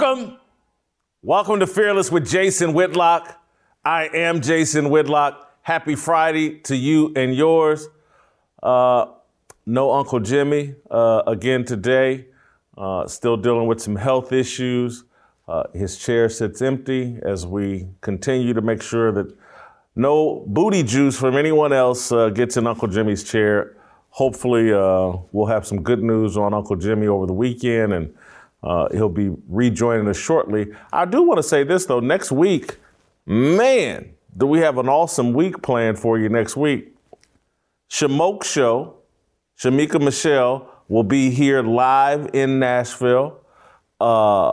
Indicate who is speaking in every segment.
Speaker 1: Welcome. Welcome to Fearless with Jason Whitlock. I am Jason Whitlock. Happy Friday to you and yours. Uh, no Uncle Jimmy uh, again today. Uh, still dealing with some health issues. Uh, his chair sits empty as we continue to make sure that no booty juice from anyone else uh, gets in Uncle Jimmy's chair. Hopefully, uh, we'll have some good news on Uncle Jimmy over the weekend and uh, he'll be rejoining us shortly. I do want to say this though. Next week, man, do we have an awesome week planned for you next week? Shamoke Show, Shamika Michelle will be here live in Nashville. Uh,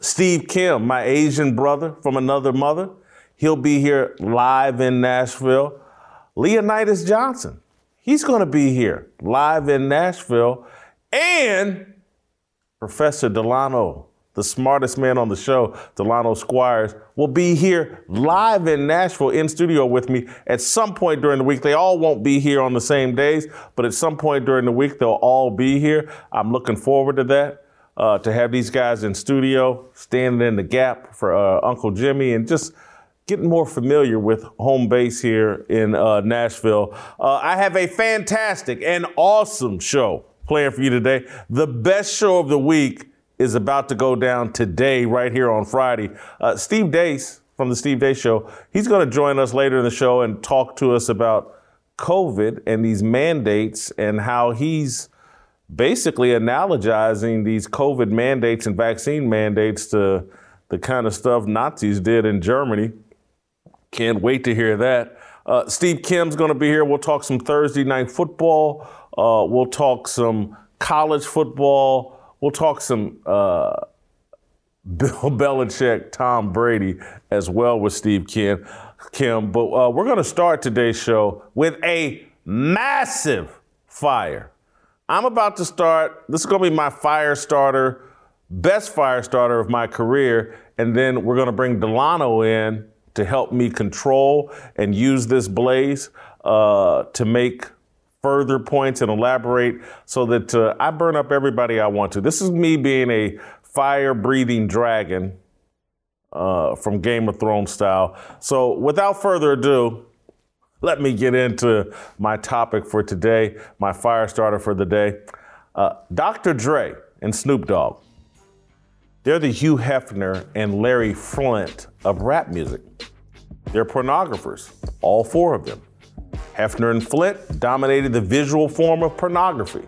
Speaker 1: Steve Kim, my Asian brother from another mother, he'll be here live in Nashville. Leonidas Johnson, he's going to be here live in Nashville. And Professor Delano, the smartest man on the show, Delano Squires, will be here live in Nashville in studio with me at some point during the week. They all won't be here on the same days, but at some point during the week, they'll all be here. I'm looking forward to that. Uh, to have these guys in studio, standing in the gap for uh, Uncle Jimmy, and just getting more familiar with home base here in uh, Nashville. Uh, I have a fantastic and awesome show playing for you today. The best show of the week is about to go down today, right here on Friday. Uh, Steve Deace from the Steve Deace Show, he's going to join us later in the show and talk to us about COVID and these mandates and how he's basically analogizing these COVID mandates and vaccine mandates to the kind of stuff Nazis did in Germany. Can't wait to hear that. Uh, Steve Kim's going to be here. We'll talk some Thursday night football. Uh, we'll talk some college football. We'll talk some uh, Bill Belichick, Tom Brady, as well with Steve Kim. Kim, but uh, we're going to start today's show with a massive fire. I'm about to start. This is going to be my fire starter, best fire starter of my career, and then we're going to bring Delano in to help me control and use this blaze uh, to make further points and elaborate so that uh, I burn up everybody I want to. This is me being a fire breathing dragon uh, from Game of Thrones style. So without further ado, let me get into my topic for today, my fire starter for the day. Uh, Dr. Dre and Snoop Dogg. They're the Hugh Hefner and Larry Flynt of rap music. They're pornographers, all four of them. Hefner and Flynt dominated the visual form of pornography.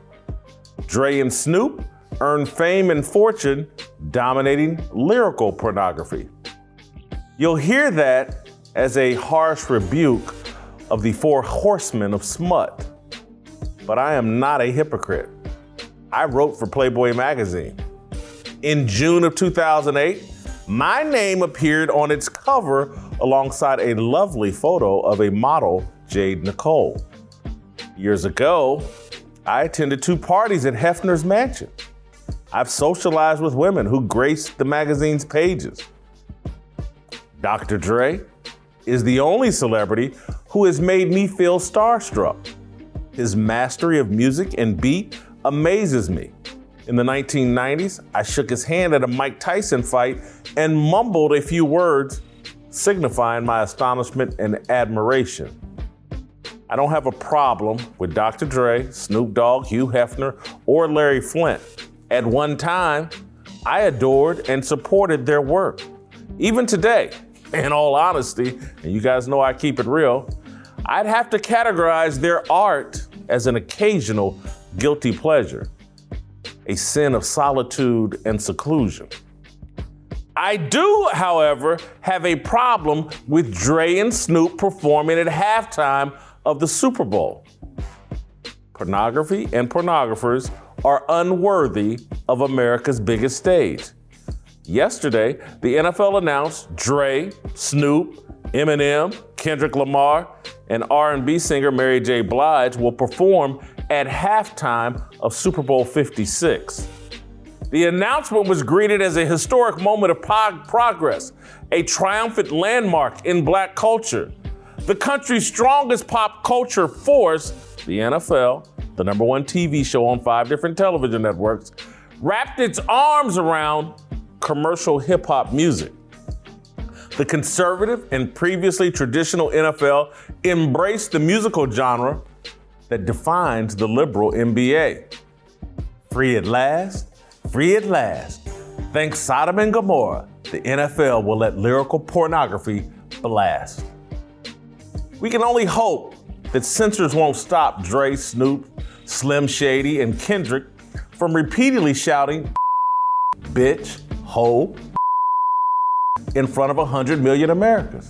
Speaker 1: Dre and Snoop earned fame and fortune dominating lyrical pornography. You'll hear that as a harsh rebuke of the four horsemen of smut. But I am not a hypocrite. I wrote for Playboy magazine. In June of 2008, my name appeared on its cover alongside a lovely photo of a model Jade Nicole. Years ago, I attended two parties at Hefner's mansion. I've socialized with women who graced the magazine's pages. Dr. Dre is the only celebrity who has made me feel starstruck. His mastery of music and beat amazes me. In the 1990s, I shook his hand at a Mike Tyson fight and mumbled a few words, signifying my astonishment and admiration. I don't have a problem with Dr. Dre, Snoop Dogg, Hugh Hefner, or Larry Flynt. At one time, I adored and supported their work. Even today, in all honesty, and you guys know I keep it real, I'd have to categorize their art as an occasional guilty pleasure. a sin of solitude and seclusion. I do, however, have a problem with Dre and Snoop performing at halftime of the Super Bowl. Pornography and pornographers are unworthy of America's biggest stage. Yesterday, the NFL announced Dre, Snoop, Eminem, Kendrick Lamar, and R&B singer Mary J. Blige will perform at halftime of Super Bowl 56. The announcement was greeted as a historic moment of prog- progress, a triumphant landmark in black culture. The country's strongest pop culture force, the NFL, the number one TV show on five different television networks, wrapped its arms around commercial hip hop music. The conservative and previously traditional NFL embraced the musical genre that defines the liberal NBA. Free at last, free at last. Thanks Sodom and Gomorrah, the NFL will let lyrical pornography blast. We can only hope that censors won't stop Dre, Snoop, Slim Shady, and Kendrick from repeatedly shouting bitch, hoe in front of 100 million Americans.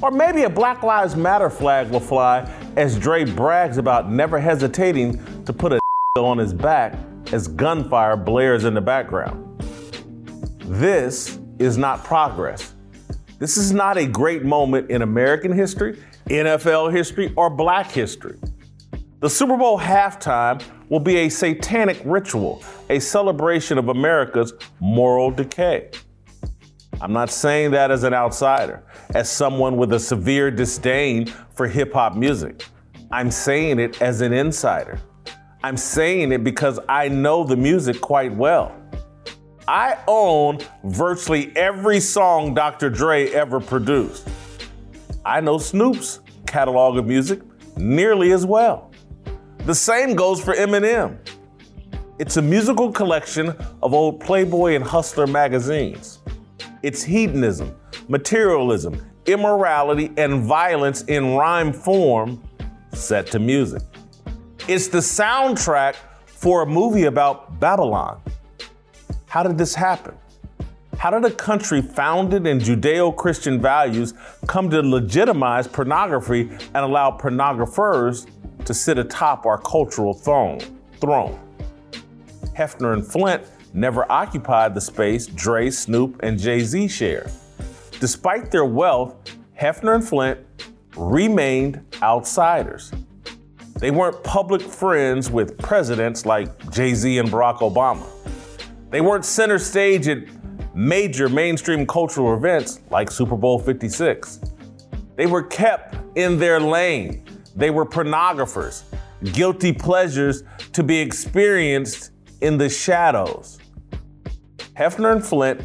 Speaker 1: Or maybe a Black Lives Matter flag will fly as Dre brags about never hesitating to put a on his back as gunfire blares in the background. This is not progress. This is not a great moment in American history, NFL history, or black history. The Super Bowl halftime will be a satanic ritual, a celebration of America's moral decay. I'm not saying that as an outsider, as someone with a severe disdain for hip hop music. I'm saying it as an insider. I'm saying it because I know the music quite well. I own virtually every song Dr. Dre ever produced. I know Snoop's catalog of music nearly as well. The same goes for Eminem. It's a musical collection of old Playboy and Hustler magazines. It's hedonism, materialism, immorality, and violence in rhyme form set to music. It's the soundtrack for a movie about Babylon. How did this happen? How did a country founded in Judeo Christian values come to legitimize pornography and allow pornographers to sit atop our cultural throne? throne? Hefner and Flynt never occupied the space Dre, Snoop, and Jay Z share. Despite their wealth, Hefner and Flynt remained outsiders. They weren't public friends with presidents like Jay Z and Barack Obama. They weren't center stage at major mainstream cultural events like Super Bowl 56. They were kept in their lane. They were pornographers, guilty pleasures to be experienced in the shadows. Hefner and Flynt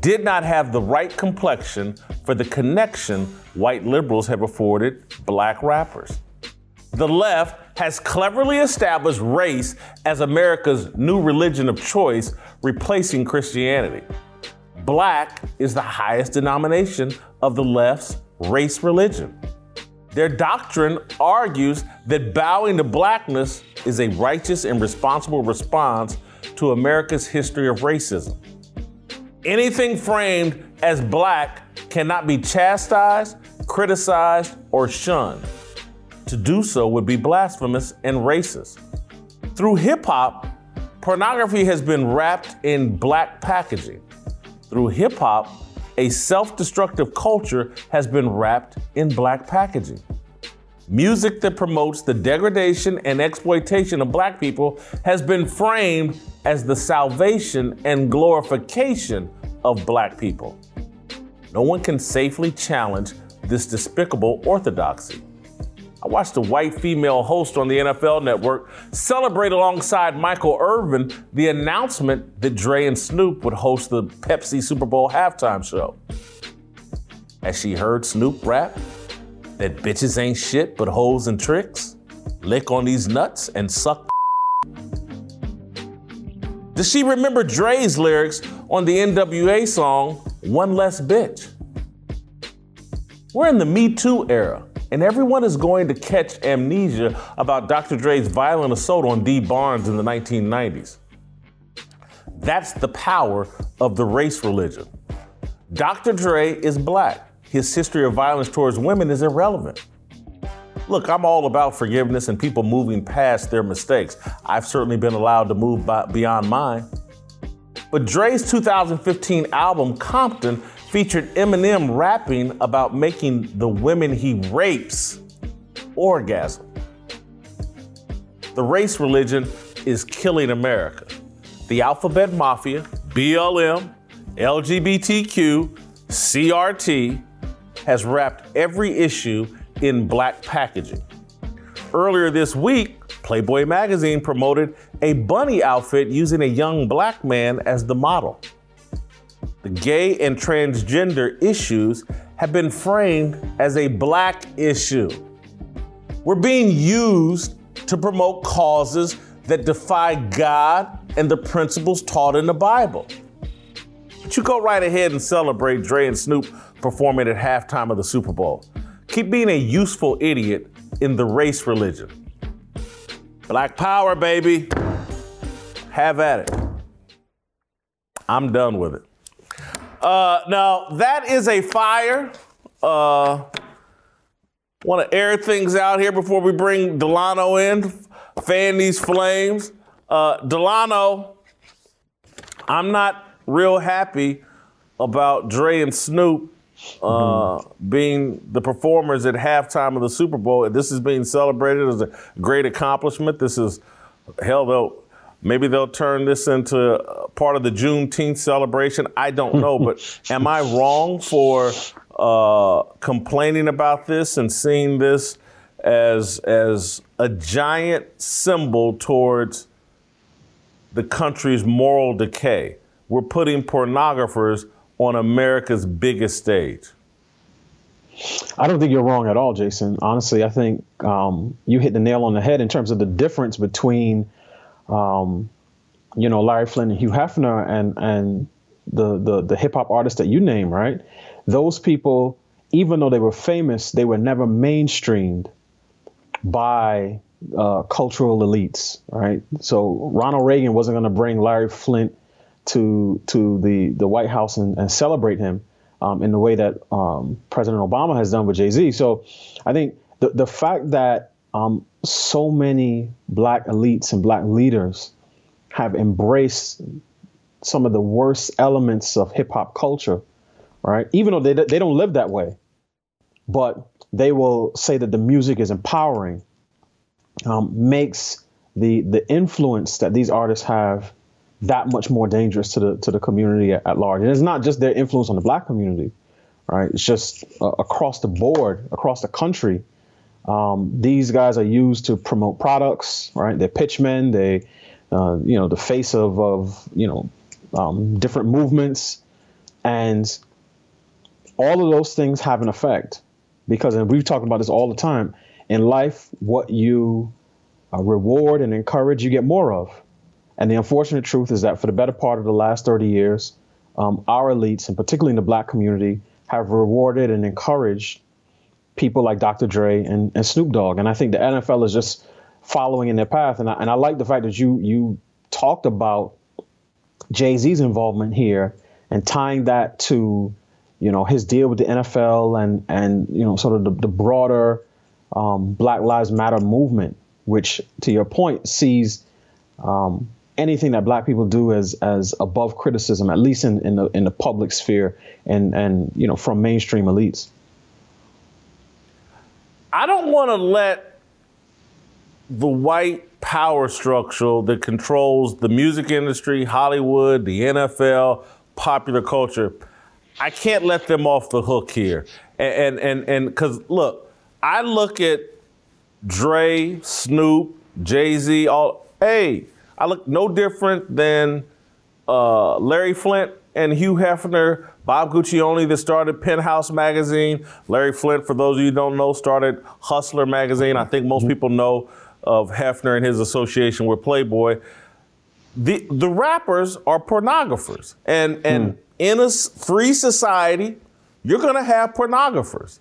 Speaker 1: did not have the right complexion for the connection white liberals have afforded black rappers the left has cleverly established race as America's new religion of choice, replacing Christianity. Black is the highest denomination of the left's race religion. Their doctrine argues that bowing to blackness is a righteous and responsible response to America's history of racism. Anything framed as black cannot be chastised, criticized, or shunned. To do so would be blasphemous and racist. Through hip hop, pornography has been wrapped in black packaging. Through hip hop, a self destructive culture has been wrapped in black packaging. Music that promotes the degradation and exploitation of black people has been framed as the salvation and glorification of black people. No one can safely challenge this despicable orthodoxy. I watched a white female host on the NFL network celebrate alongside Michael Irvin the announcement that Dre and Snoop would host the Pepsi Super Bowl halftime show. As she heard Snoop rap, that bitches ain't shit but hoes and tricks, lick on these nuts and suck. Does she remember Dre's lyrics on the NWA song One Less Bitch? We're in the Me Too era and everyone is going to catch amnesia about Dr. Dre's violent assault on Dee Barnes in the 1990s. That's the power of the race religion. Dr. Dre is black. His history of violence towards women is irrelevant. Look, I'm all about forgiveness and people moving past their mistakes. I've certainly been allowed to move by, beyond mine. But Dre's 2015 album, Compton, featured Eminem rapping about making the women he rapes orgasm. The race religion is killing America. The Alphabet Mafia, BLM, LGBTQ, CRT has wrapped every issue in black packaging. Earlier this week, Playboy magazine promoted a bunny outfit using a young black man as the model. The gay and transgender issues have been framed as a black issue. We're being used to promote causes that defy God and the principles taught in the Bible. But you go right ahead and celebrate Dre and Snoop performing at halftime of the Super Bowl. Keep being a useful idiot in the race religion. Black power, baby. Have at it. I'm done with it. Uh, now, that is a fire. Uh, Want to air things out here before we bring Delano in, fan these flames. Uh, Delano, I'm not real happy about Dre and Snoop uh, mm-hmm. being the performers at halftime of the Super Bowl. This is being celebrated as a great accomplishment. This is, hell, they'll, maybe they'll turn this into part of the Juneteenth celebration. I don't know, but am I wrong for uh, complaining about this and seeing this as as a giant symbol towards the country's moral decay. We're putting pornographers on America's biggest stage.
Speaker 2: I don't think you're wrong at all, Jason. Honestly, I think um, you hit the nail on the head in terms of the difference between, um, you know, Larry Flynt and Hugh Hefner and and the the, the hip hop artists that you name, right? those people, even though they were famous, they were never mainstreamed by uh, cultural elites, right? So Ronald Reagan wasn't going to bring Larry Flynt to to the the White House and, and celebrate him um, in the way that um, President Obama has done with Jay Z. So I think the the fact that um, so many black elites and black leaders have embraced some of the worst elements of hip hop culture right? Even though they, they don't live that way, but they will say that the music is empowering, um, makes the the influence that these artists have that much more dangerous to the to the community at, at large. And it's not just their influence on the black community, right? It's just uh, across the board, across the country. Um, these guys are used to promote products, right? They're pitchmen. They, uh, you know, the face of of you know um, different movements, and all of those things have an effect because, and we've talked about this all the time, in life, what you uh, reward and encourage, you get more of. And the unfortunate truth is that for the better part of the last 30 years, um, our elites, and particularly in the black community, have rewarded and encouraged people like Dr. Dre and, and Snoop Dogg. And I think the NFL is just following in their path. And I, and I like the fact that you you talked about Jay Z's involvement here and tying that to you know his deal with the NFL and and you know sort of the, the broader um, Black Lives Matter movement, which to your point sees um, anything that Black people do as as above criticism, at least in in the in the public sphere and and you know from mainstream elites.
Speaker 1: I don't want to let the white power structure that controls the music industry, Hollywood, the NFL, popular culture I can't let them off the hook here. And and and because look, I look at Dre, Snoop, Jay Z, all. Hey, I look no different than uh, Larry Flynt and Hugh Hefner, Bob Guccione that started Penthouse magazine. Larry Flynt, for those of you who don't know, started Hustler magazine. I think most mm-hmm. people know of Hefner and his association with Playboy. The the rappers are pornographers, and and mm in a free society, you're going to have pornographers.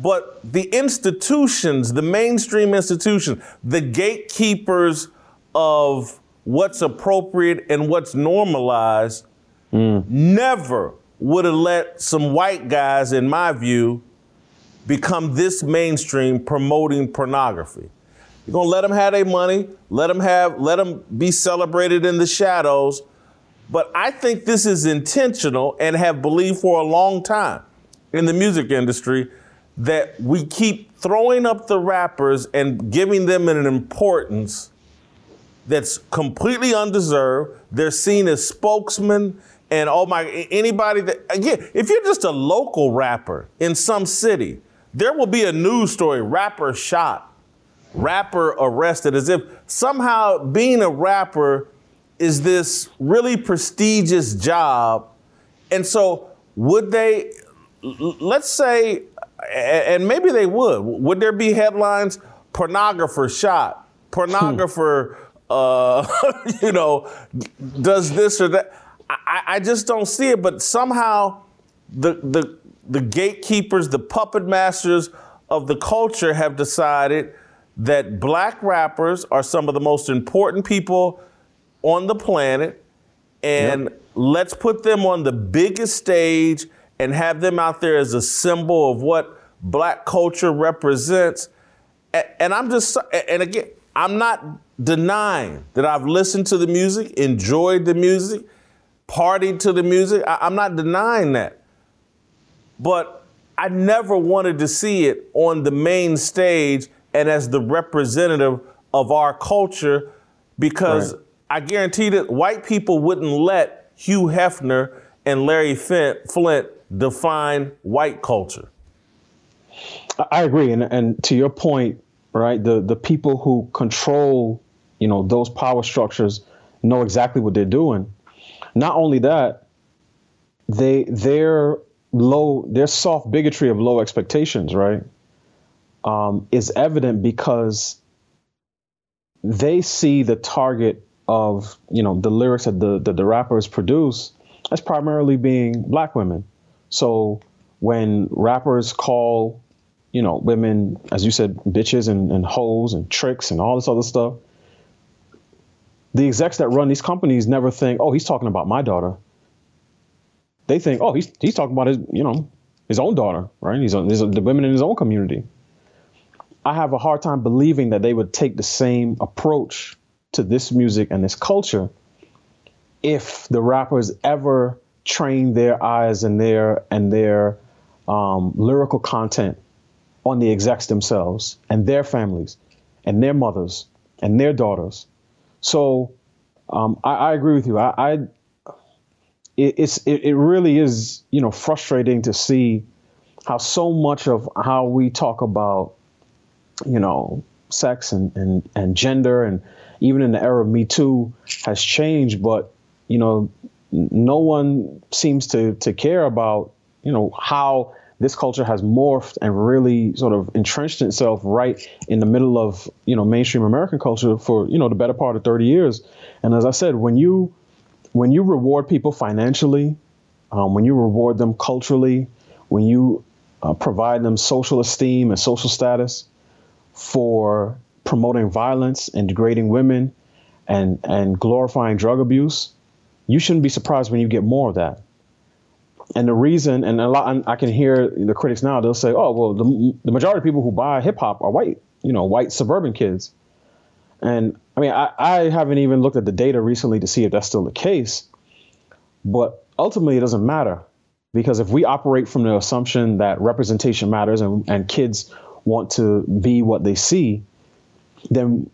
Speaker 1: But the institutions, the mainstream institutions, the gatekeepers of what's appropriate and what's normalized, mm. never would have let some white guys, in my view, become this mainstream promoting pornography. You're gonna let them have their money, let them have, let them be celebrated in the shadows. But I think this is intentional and have believed for a long time in the music industry that we keep throwing up the rappers and giving them an importance that's completely undeserved. They're seen as spokesmen and oh my anybody that again, if you're just a local rapper in some city, there will be a news story, rapper shot, rapper arrested, as if somehow being a rapper is this really prestigious job. And so would they let's say and maybe they would. Would there be headlines? Pornographer shot. Pornographer, uh, you know, does this or that. I, I just don't see it. But somehow, the the the gatekeepers, the puppet masters of the culture, have decided that black rappers are some of the most important people on the planet, and yep. let's put them on the biggest stage and have them out there as a symbol of what black culture represents. And I'm just, and again, I'm not denying that I've listened to the music, enjoyed the music, partied to the music. I'm not denying that. But I never wanted to see it on the main stage and as the representative of our culture because right. I guarantee that white people wouldn't let Hugh Hefner and Larry Flynt define white culture.
Speaker 2: I agree, and and to your point, right? The the people who control, you know, those power structures know exactly what they're doing. Not only that, they their low their soft bigotry of low expectations, right, um, is evident because they see the target of you know the lyrics that the the rappers produce as primarily being black women. So when rappers call, you know, women, as you said, bitches and, and hoes and tricks and all this other stuff, the execs that run these companies never think, oh, he's talking about my daughter. They think, oh, he's he's talking about his, you know, his own daughter, right? He's, he's the women in his own community. I have a hard time believing that they would take the same approach to this music and this culture if the rappers ever trained their eyes and their and their um, lyrical content on the execs themselves and their families and their mothers and their daughters. So um, I, I, agree with you. I, I it, it's it, it really is you know frustrating to see how so much of how we talk about you know sex and, and, and gender and even in the era of Me Too has changed, but you know no one seems to to care about you know how this culture has morphed and really sort of entrenched itself right in the middle of you know mainstream American culture for you know the better part of 30 years. And as I said, when you when you reward people financially, um, when you reward them culturally, when you uh, provide them social esteem and social status for promoting violence and degrading women and and glorifying drug abuse, you shouldn't be surprised when you get more of that. And the reason, and a lot, I can hear the critics now, they'll say, oh, well, the, the majority of people who buy hip hop are white, you know, white suburban kids. And I mean, I, I haven't even looked at the data recently to see if that's still the case. But ultimately, it doesn't matter because if we operate from the assumption that representation matters and, and kids want to be what they see, then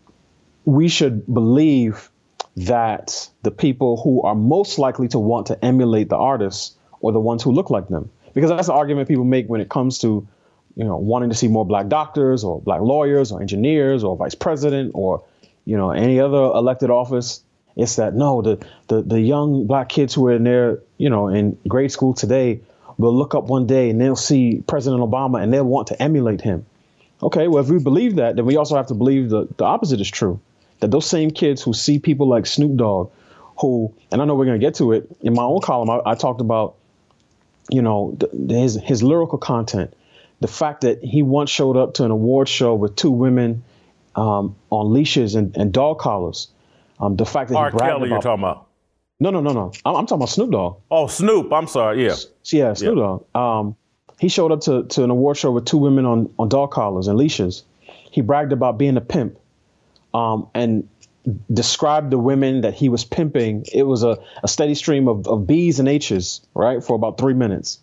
Speaker 2: we should believe that the people who are most likely to want to emulate the artists are the ones who look like them. Because that's the argument people make when it comes to, you know, wanting to see more black doctors or black lawyers or engineers or vice president or, you know, any other elected office. It's that no, the the, the young black kids who are in there, you know, in grade school today will look up one day and they'll see President Obama and they'll want to emulate him. Okay, well, if we believe that, then we also have to believe the, the opposite is true that those same kids who see people like Snoop Dogg, who, and I know we're going to get to it in my own column, I, I talked about, you know, the, his his lyrical content, the fact that he once showed up to an award show with two women um, on leashes and, and dog collars. Um, the fact that
Speaker 1: R.
Speaker 2: he bragged
Speaker 1: Kelly,
Speaker 2: about,
Speaker 1: you're talking about.
Speaker 2: No, no, no, no. I'm, I'm talking about Snoop Dogg.
Speaker 1: Oh, Snoop. I'm sorry. Yeah.
Speaker 2: Yeah, Snoop Dogg. Um, he showed up to, to an award show with two women on, on dog collars and leashes. He bragged about being a pimp um, and described the women that he was pimping. It was a, a steady stream of, of B's and H's, right, for about three minutes.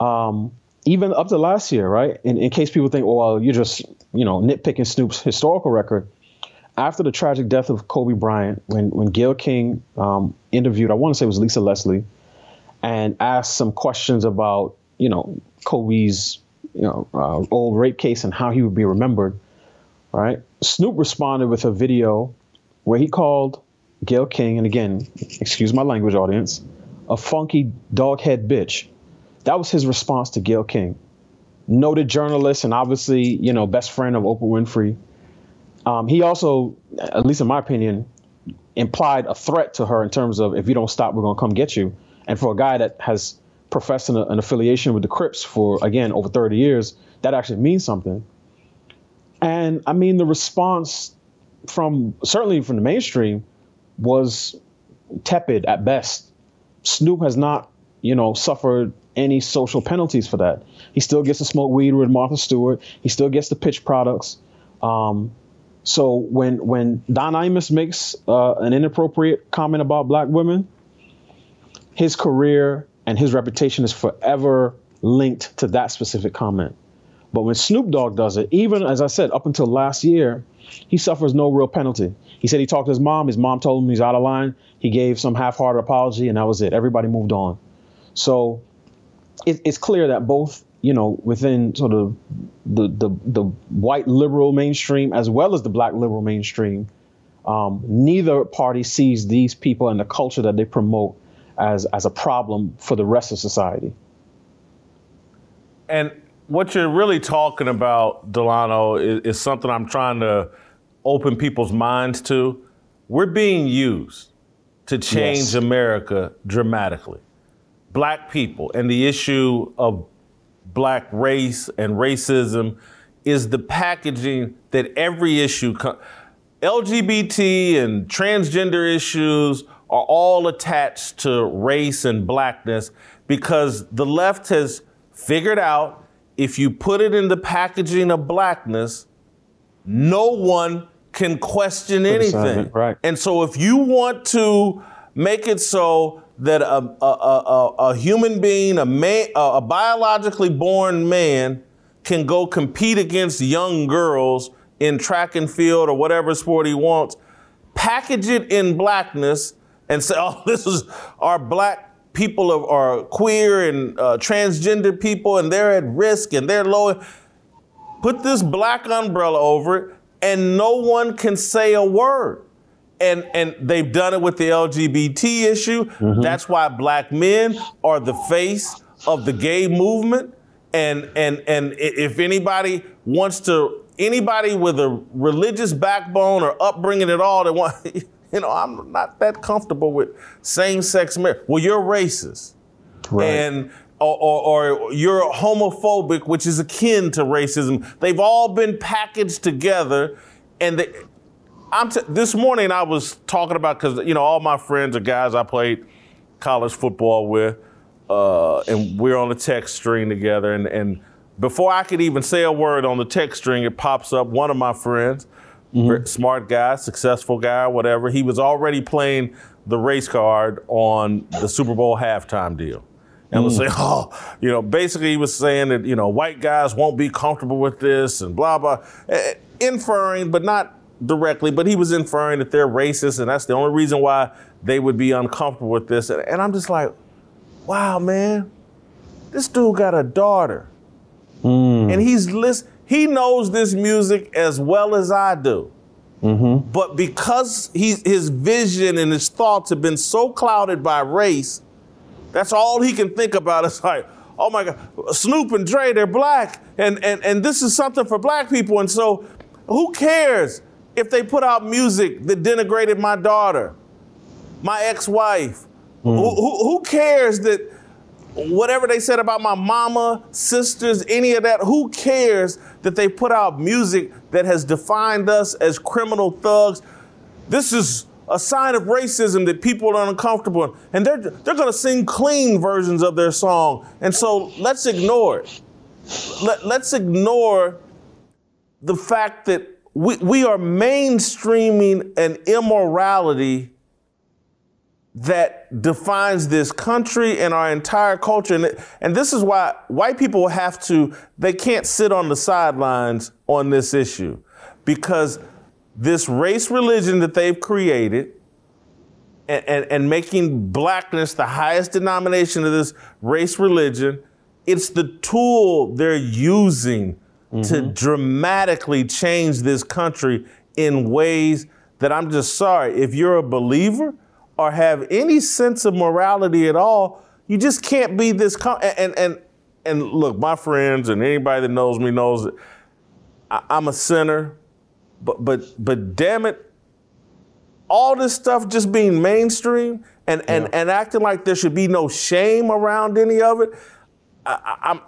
Speaker 2: Um, even up to last year, right? In, in case people think, oh, well, you're just, you know, nitpicking Snoop's historical record. After the tragic death of Kobe Bryant, when when Gayle King um, interviewed, I want to say it was Lisa Leslie, and asked some questions about, you know, Kobe's, you know, uh, old rape case and how he would be remembered, right? Snoop responded with a video where he called Gayle King, and again, excuse my language, audience, a funky doghead bitch. That was his response to Gayle King, noted journalist and obviously, you know, best friend of Oprah Winfrey. Um, he also, at least in my opinion, implied a threat to her in terms of if you don't stop, we're gonna come get you. And for a guy that has professed an, an affiliation with the Crips for again over 30 years, that actually means something. And I mean, the response from certainly from the mainstream was tepid at best. Snoop has not, you know, suffered any social penalties for that. He still gets to smoke weed with Martha Stewart. He still gets to pitch products. Um, so when when Don Imus makes uh, an inappropriate comment about black women, his career and his reputation is forever linked to that specific comment. But when Snoop Dogg does it, even as I said, up until last year, he suffers no real penalty. He said he talked to his mom. His mom told him he's out of line. He gave some half-hearted apology, and that was it. Everybody moved on. So it, it's clear that both, you know, within sort of the the the white liberal mainstream as well as the black liberal mainstream, um, neither party sees these people and the culture that they promote as as a problem for the rest of society.
Speaker 1: And what you're really talking about, Delano, is, is something I'm trying to open people's minds to. We're being used to change
Speaker 2: Yes.
Speaker 1: America dramatically. Black people and the issue of black race and racism is the packaging that every issue co- LGBT and transgender issues are all attached to race and blackness because the left has figured out if you put it in the packaging of blackness, no one can question anything.
Speaker 2: right.
Speaker 1: And so if you want to make it so that a, a, a, a, human being, a man, a, a biologically born man, can go compete against young girls in track and field or whatever sport he wants, package it in blackness and say, oh, this is our black people of, are queer and uh, transgender people and they're at risk and they're low. Put this black umbrella over it and no one can say a word and and they've done it with the LGBT issue. That's why black men are the face of the gay movement. And and and if anybody wants to, anybody with a religious backbone or upbringing at all, that want, you know, I'm not that comfortable with same-sex marriage. Well, you're racist and or, or, or you're homophobic, which is akin to racism. They've all been packaged together, and they, I'm t- this morning I was talking about because you know all my friends are guys I played college football with, uh, and we're on the text string together, and and before I could even say a word on the text string, it pops up one of my friends. Mm-hmm. very Smart guy, successful guy, whatever. He was already playing the race card on the Super Bowl halftime deal and was mm. saying, oh, you know, basically he was saying that, you know, white guys won't be comfortable with this and blah, blah, inferring, but not directly, but he was inferring that they're racist and that's the only reason why they would be uncomfortable with this. And, and I'm just like, wow, man, this dude got a daughter. Mm. And he's list, he knows this music as well as I do. Mm-hmm. But because he's, his vision and his thoughts have been so clouded by race, that's all he can think about. It's like, oh my God, Snoop and Dre, they're black, and and and this is something for black people. And so, who cares if they put out music that denigrated my daughter, my ex-wife? Mm. Who, who, who cares that whatever they said about my mama, sisters, any of that? Who cares that they put out music that has defined us as criminal thugs? This is a sign of racism that people are uncomfortable and they're they're going to sing clean versions of their song and so let's ignore it Let, let's ignore the fact that we, we are mainstreaming an immorality that defines this country and our entire culture. And, and this is why white people have to, they can't sit on the sidelines on this issue because this race religion that they've created and, and, and making blackness the highest denomination of this race religion, it's the tool they're using mm-hmm. to dramatically change this country in ways that I'm just sorry. If you're a believer or have any sense of morality at all, you just can't be this. Com- and, and, and look, my friends and anybody that knows me knows that I, I'm a sinner, but, but, but damn it, all this stuff just being mainstream and, and, yeah. and acting like there should be no shame around any of it. I, I'm,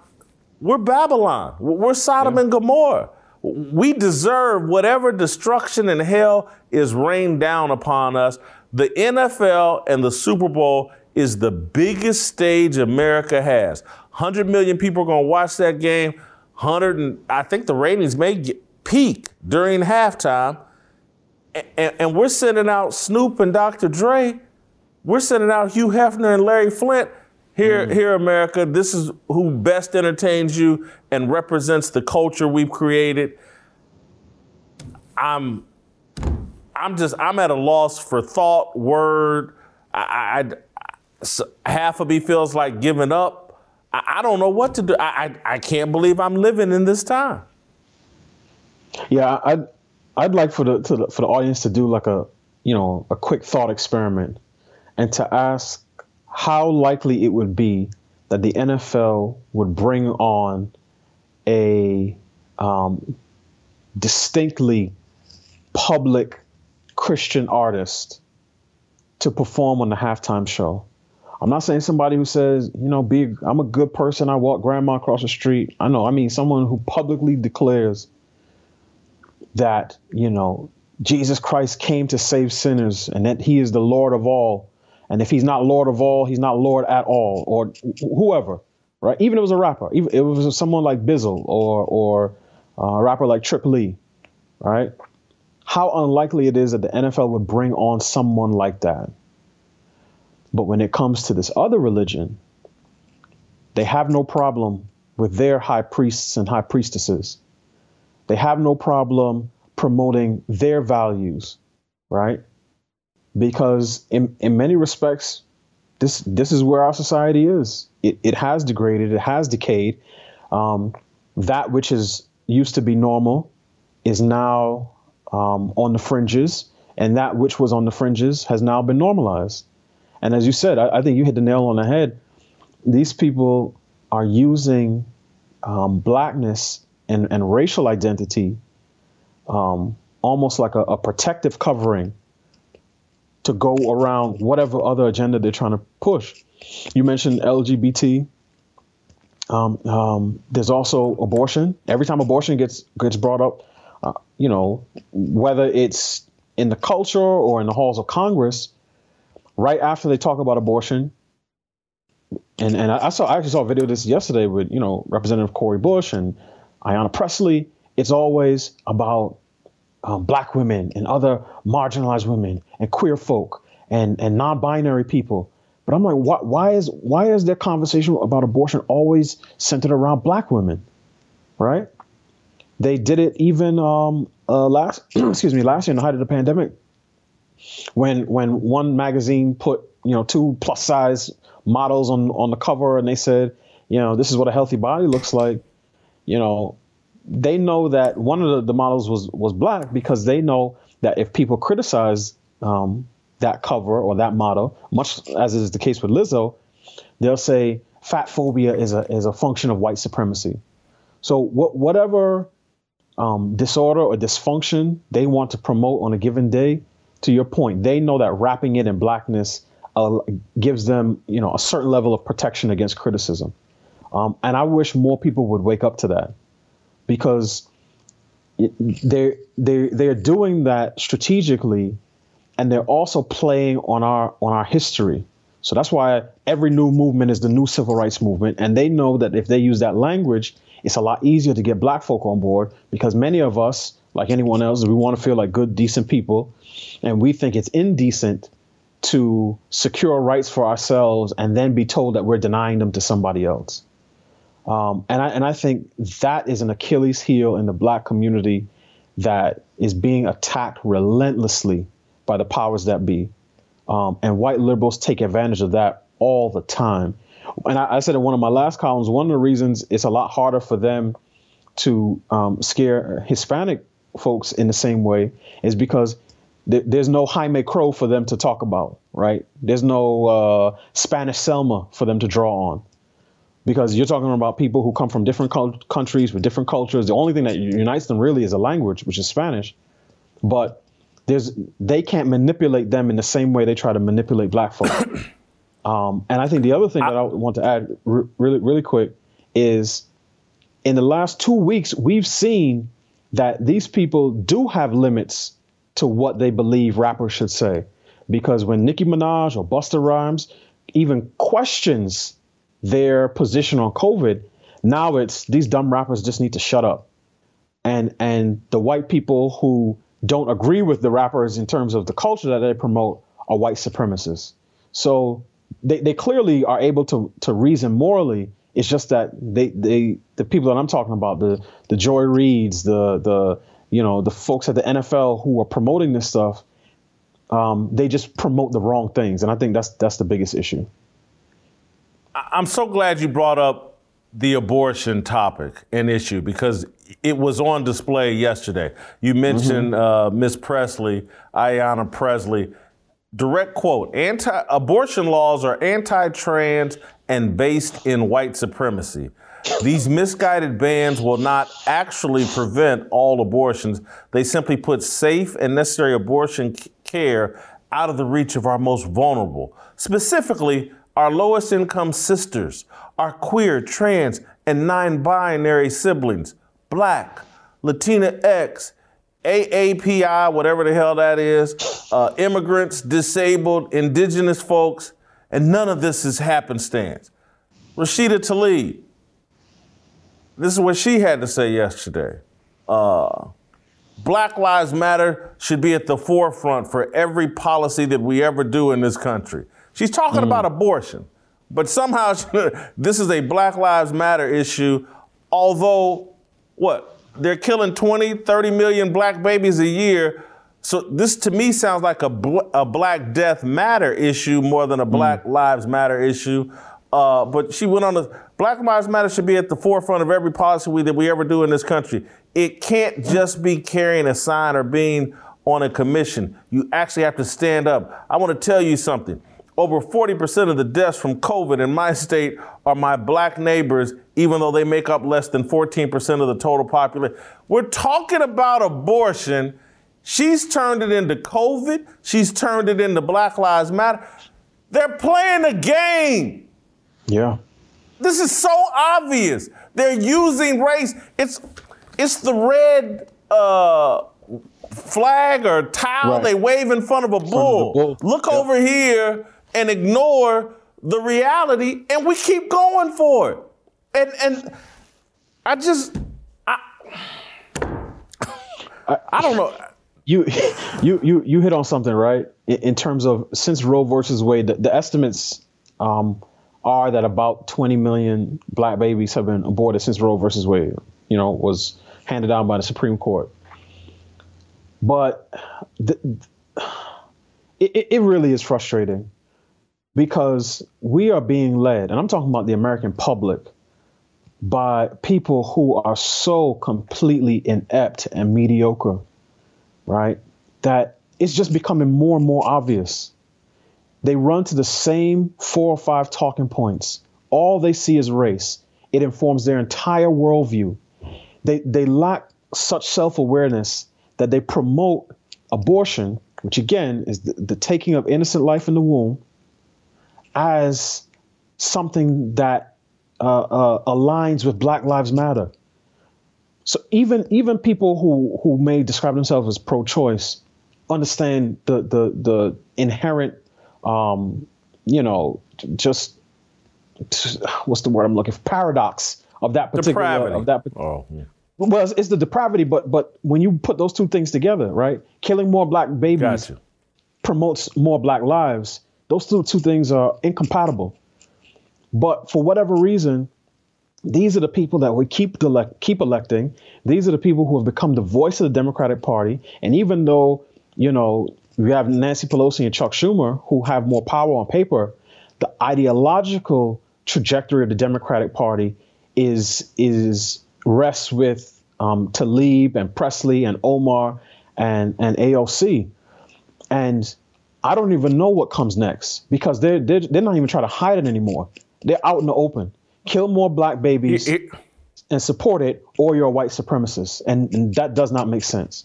Speaker 1: we're Babylon. We're Sodom yeah. and Gomorrah. We deserve whatever destruction and hell is rained down upon us. The NFL and the Super Bowl is the biggest stage America has. 100 million people are going to watch that game. 100 and I think the ratings may get, peak during halftime. And, and we're sending out Snoop and Dr. Dre. We're sending out Hugh Hefner and Larry Flynt. here, mm. here, America, this is who best entertains you and represents the culture we've created. I'm, I'm just, I'm at a loss for thought, word. I, I, I half of me feels like giving up. I, I don't know what to do. I, I, can't believe I'm living in this time.
Speaker 2: Yeah, I'd, I'd like for the, the for the audience to do like a, you know, a quick thought experiment, and to ask how likely it would be that the NFL would bring on a um, distinctly public Christian artist to perform on the halftime show. I'm not saying somebody who says, you know, be I'm a good person. I walk grandma across the street. I know. I mean someone who publicly declares that, you know, Jesus Christ came to save sinners and that he is the Lord of all and if he's not Lord of all, he's not Lord at all, or whoever, right? Even if it was a rapper, even if it was someone like Bizzle or or uh, a rapper like Trip Lee, right? How unlikely it is that the NFL would bring on someone like that. But when it comes to this other religion, they have no problem with their high priests and high priestesses. They have no problem promoting their values, right? because in, in many respects, this this is where our society is. It, it has degraded, it has decayed. Um, that which is used to be normal is now um, on the fringes, and that which was on the fringes has now been normalized. And as you said, I, I think you hit the nail on the head. These people are using um, blackness and, and racial identity um, almost like a, a protective covering to go around whatever other agenda they're trying to push. You mentioned LGBT. Um, um, there's also abortion. Every time abortion gets gets brought up, uh, you know, whether it's in the culture or in the halls of Congress, right after they talk about abortion, and and I saw I actually saw a video of this yesterday with you know Representative Cori Bush and Ayanna Pressley. It's always about um, black women and other marginalized women and queer folk and, and non-binary people. But I'm like, why, why is why is their conversation about abortion always centered around black women, right? They did it even um, uh, last excuse me last year in the height of the pandemic, when when one magazine put you know two plus size models on on the cover and they said, you know, this is what a healthy body looks like. You know, they know that one of the, the models was was black because they know that if people criticize um, that cover or that model, much as is the case with Lizzo, they'll say fat phobia is a is a function of white supremacy. So what, whatever um, disorder or dysfunction they want to promote on a given day, to your point, they know that wrapping it in blackness uh, gives them you know a certain level of protection against criticism. Um, and I wish more people would wake up to that because they're they they're doing that strategically and they're also playing on our on our history. So that's why every new movement is the new civil rights movement, and they know that if they use that language, it's a lot easier to get black folk on board because many of us, like anyone else, we want to feel like good, decent people, and we think it's indecent to secure rights for ourselves and then be told that we're denying them to somebody else. Um, and I and I think that is an Achilles heel in the black community that is being attacked relentlessly by the powers that be. Um, and white liberals take advantage of that all the time. And I, I, said in one of my last columns, one of the reasons it's a lot harder for them to um, scare Hispanic folks in the same way is because th- there's no Jaime Crow for them to talk about, right? There's no uh, Spanish Selma for them to draw on. Because you're talking about people who come from different countries with different cultures. The only thing that unites them really is a language, which is Spanish. But there's they can't manipulate them in the same way they try to manipulate black folk. um, and I think the other thing that I want to add r- really really quick is in the last two weeks we've seen that these people do have limits to what they believe rappers should say. Because when Nicki Minaj or Busta Rhymes even questions their position on COVID, now it's these dumb rappers just need to shut up. And and the white people who don't agree with the rappers in terms of the culture that they promote are white supremacists. So they, they clearly are able to to reason morally. It's just that they they the people that I'm talking about, the the Joy Reids, the the you know the folks at the NFL who are promoting this stuff, um, they just promote the wrong things, and I think that's that's the biggest issue.
Speaker 1: I'm so glad you brought up the abortion topic and issue because it was on display yesterday. You mentioned mm-hmm. uh, Miss Pressley, Ayanna Pressley. Direct quote: "Anti-abortion laws are anti-trans and based in white supremacy. These misguided bans will not actually prevent all abortions. They simply put safe and necessary abortion care out of the reach of our most vulnerable, specifically our lowest income sisters, our queer, trans, and non binary siblings, black, Latina X, AAPI, whatever the hell that is, uh, immigrants, disabled, indigenous folks, and none of this is happenstance. Rashida Tlaib, this is what she had to say yesterday. Uh, Black Lives Matter should be at the forefront for every policy that we ever do in this country. She's talking mm. about abortion, but somehow this is a Black Lives Matter issue, although what? They're killing 20, 30 million black babies a year. So this to me sounds like a, bl- a Black Death Matter issue more than a mm. Black mm. Lives Matter issue. Uh, but she went on the Black Lives Matter should be at the forefront of every policy we, that we ever do in this country. It can't just be carrying a sign or being on a commission. You actually have to stand up. I want to tell you something. Over 40% of the deaths from COVID in my state are my black neighbors, even though they make up less than 14% of the total population. We're talking about abortion. She's turned it into COVID. She's turned it into Black Lives Matter. They're playing a game.
Speaker 2: Yeah.
Speaker 1: This is so obvious. They're using race. It's it's the red uh, flag or towel right. they wave in front of a bull. bull. Look yep. over here and ignore the reality, and we keep going for it. And and I just I I, don't know.
Speaker 2: You you you you hit on something right in, terms of since Roe versus Wade, the, the estimates um, are that about 20 million black babies have been aborted since Roe versus Wade, you know, was handed down by the Supreme Court. But the, it, it really is frustrating because we are being led, and I'm talking about the American public, by people who are so completely inept and mediocre, right? That it's just becoming more and more obvious they run to the same four or five talking points. All they see is race. It informs their entire worldview. They, they lack such self awareness that they promote abortion, which again is the, the taking of innocent life in the womb, as something that uh, uh, aligns with Black Lives Matter. So even even people who who may describe themselves as pro-choice understand the the the inherent, um, you know, just what's the word I'm looking for? Paradox of that particular
Speaker 1: Depravity.
Speaker 2: of that.
Speaker 1: Oh, yeah.
Speaker 2: Well, it's, it's the depravity, but but when you put those two things together, right? Killing more black babies
Speaker 1: Gotcha.
Speaker 2: promotes more black lives. Those two two things are incompatible. But for whatever reason, these are the people that we keep elect, keep electing. These are the people who have become the voice of the Democratic Party. And even though you know we have Nancy Pelosi and Chuck Schumer who have more power on paper, the ideological trajectory of the Democratic Party is is rests with um, Tlaib and Pressley and Omar and and AOC, and I don't even know what comes next because they're they're, they're not even trying to hide it anymore. They're out in the open. Kill more black babies
Speaker 1: It- it-
Speaker 2: and support it, or you're a white supremacist, and, and that does not make sense.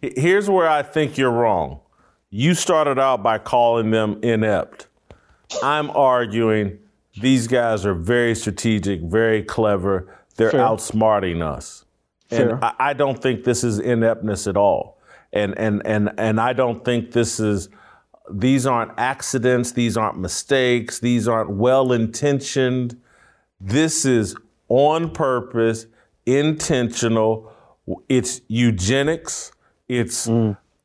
Speaker 1: Here's where I think you're wrong. You started out by calling them inept. I'm arguing these guys are very strategic, very clever. They're
Speaker 2: Fair.
Speaker 1: outsmarting us. And I, I don't think this is ineptness at all. And and and and I don't think this is these aren't accidents, these aren't mistakes, these aren't well intentioned. This is on purpose, intentional. It's eugenics. It's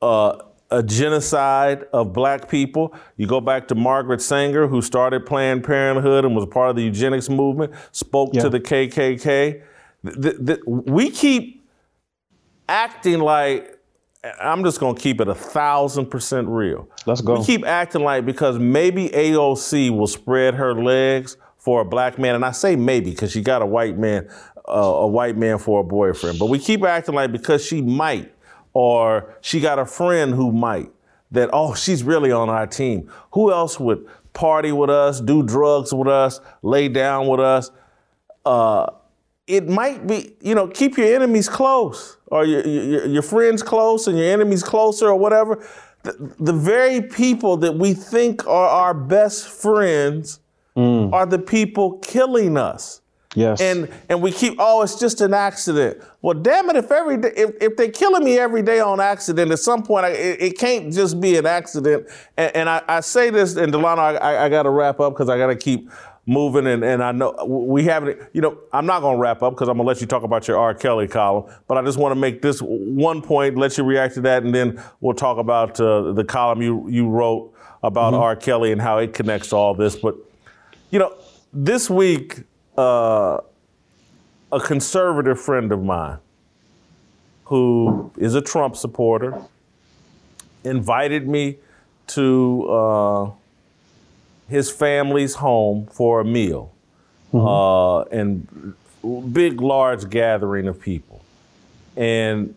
Speaker 1: uh, a genocide of black people. You go back to Margaret Sanger, who started Planned Parenthood and was part of the eugenics movement, spoke
Speaker 2: Yeah.
Speaker 1: to the KKK. Th- th- th- we keep acting like, I'm just going to keep it a thousand percent real.
Speaker 2: Let's go.
Speaker 1: We keep acting like because maybe AOC will spread her legs for a black man, and I say maybe because she got a white man, uh, a white man for a boyfriend. But we keep acting like because she might, or she got a friend who might, that oh she's really on our team. Who else would party with us, do drugs with us, lay down with us? Uh, it might be, you know, keep your enemies close or your, your, your friends close and your enemies closer or whatever. The, the very people that we think are our best friends mm. are the people killing us.
Speaker 2: Yes.
Speaker 1: And and we keep, oh, it's just an accident. Well, damn it, if every day, if, if they're killing me every day on accident, at some point, I, it, it can't just be an accident. And, and I, I say this, and Delano, I, I, I got to wrap up because I got to keep moving. And, and I know we haven't, you know, I'm not going to wrap up because I'm going to let you talk about your R. Kelly column. But I just want to make this one point, let you react to that, and then we'll talk about uh, the column you, you wrote about R. Kelly and how it connects to all this. But you know, this week, uh, a conservative friend of mine who is a Trump supporter invited me to uh, his family's home for a meal uh, and big, large gathering of people. And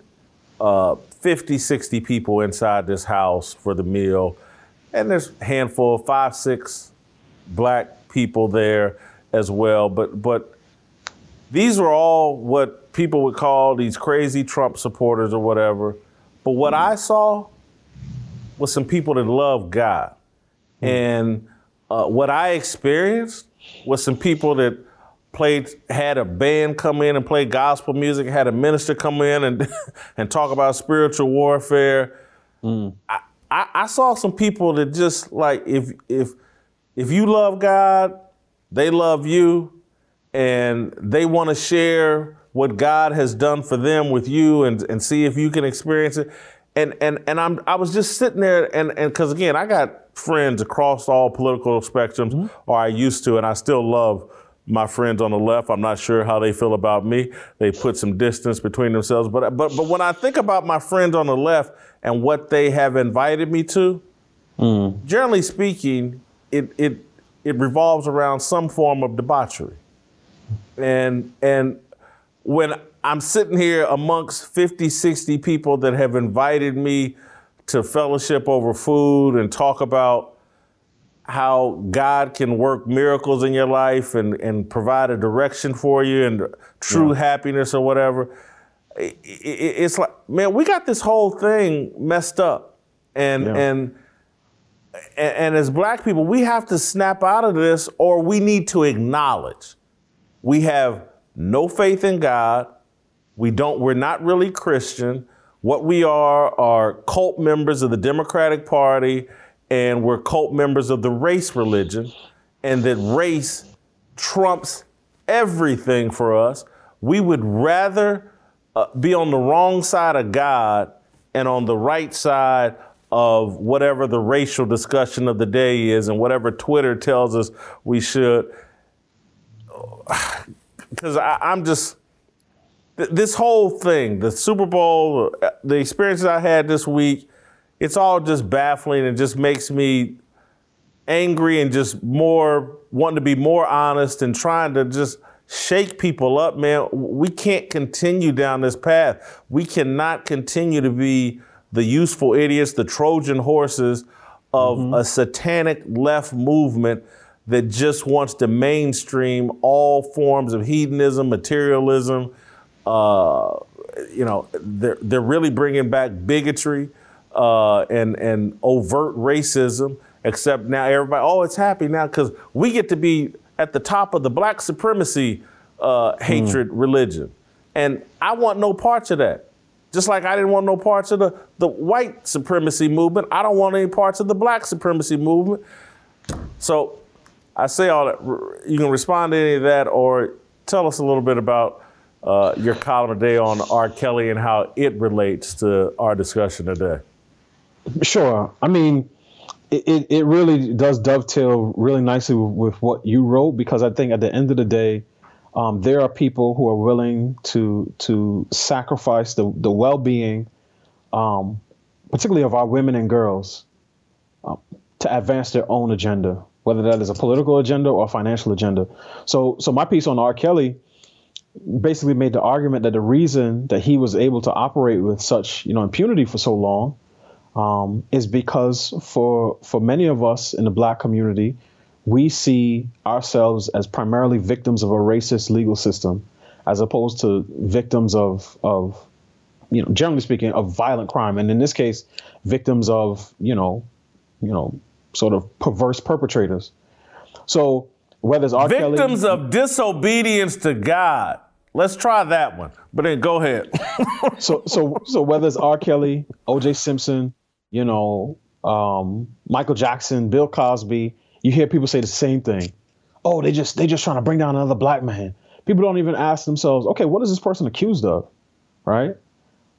Speaker 1: uh, 50, 60 people inside this house for the meal. And there's a handful, five, six black people there as well. But but these were all what people would call these crazy Trump supporters or whatever. But what I saw was some people that love God. And uh, what I experienced was some people that played, had a band come in and play gospel music, had a minister come in and, and talk about spiritual warfare. I, I, I saw some people that just like, if, if, if you love God, they love you, and they want to share what God has done for them with you and, and see if you can experience it. And and and I'm I was just sitting there and and because again I got friends across all political spectrums, mm-hmm. or I used to, and I still love my friends on the left. I'm not sure how they feel about me. They put some distance between themselves. But but but when I think about my friends on the left and what they have invited me to, mm. generally speaking, it it it revolves around some form of debauchery. And and when I'm sitting here amongst 50, 60 people that have invited me to fellowship over food and talk about how God can work miracles in your life and, and provide a direction for you and true happiness or whatever. i- i- i- It's like, man, we got this whole thing messed up. And,
Speaker 2: Yeah.
Speaker 1: and, and, and as black people, we have to snap out of this or we need to acknowledge we have no faith in God. We don't, we're not really Christian. What we are are cult members of the Democratic Party, and we're cult members of the race religion, and that race trumps everything for us. We would rather uh, be on the wrong side of God and on the right side of whatever the racial discussion of the day is and whatever Twitter tells us we should. Because I'm just, this whole thing, the Super Bowl, the experiences I had this week, it's all just baffling and just makes me angry and just more wanting to be more honest and trying to just shake people up, man. We can't continue down this path. We cannot continue to be the useful idiots, the Trojan horses of mm-hmm. a satanic left movement that just wants to mainstream all forms of hedonism, materialism. Uh, you know, they're, they're really bringing back bigotry uh, and, and overt racism, except now everybody, oh, it's happy now because we get to be at the top of the black supremacy uh, hatred mm. religion. And I want no parts of that. Just like I didn't want no parts of the, the white supremacy movement, I don't want any parts of the black supremacy movement. So I say all that. You can respond to any of that or tell us a little bit about uh, your column today on R. Kelly and how it relates to our discussion today.
Speaker 2: Sure. I mean, it, it really does dovetail really nicely with, with what you wrote because I think at the end of the day, um, there are people who are willing to to sacrifice the the well being, um, particularly of our women and girls, um, to advance their own agenda, whether that is a political agenda or a financial agenda. So so my piece on R. Kelly basically made the argument that the reason that he was able to operate with such you know impunity for so long um, is because for for many of us in the black community we see ourselves as primarily victims of a racist legal system, as opposed to victims of of you know, generally speaking, of violent crime, and in this case, victims of you know, you know, sort of perverse perpetrators. So whether it's R.
Speaker 1: victims
Speaker 2: Kelly,
Speaker 1: of disobedience to God. Let's try that one. But then go ahead.
Speaker 2: so so so whether it's R. Kelly, O.J. Simpson, you know, um, Michael Jackson, Bill Cosby, you hear people say the same thing. Oh, they just they just trying to bring down another black man. People don't even ask themselves, okay, what is this person accused of, right?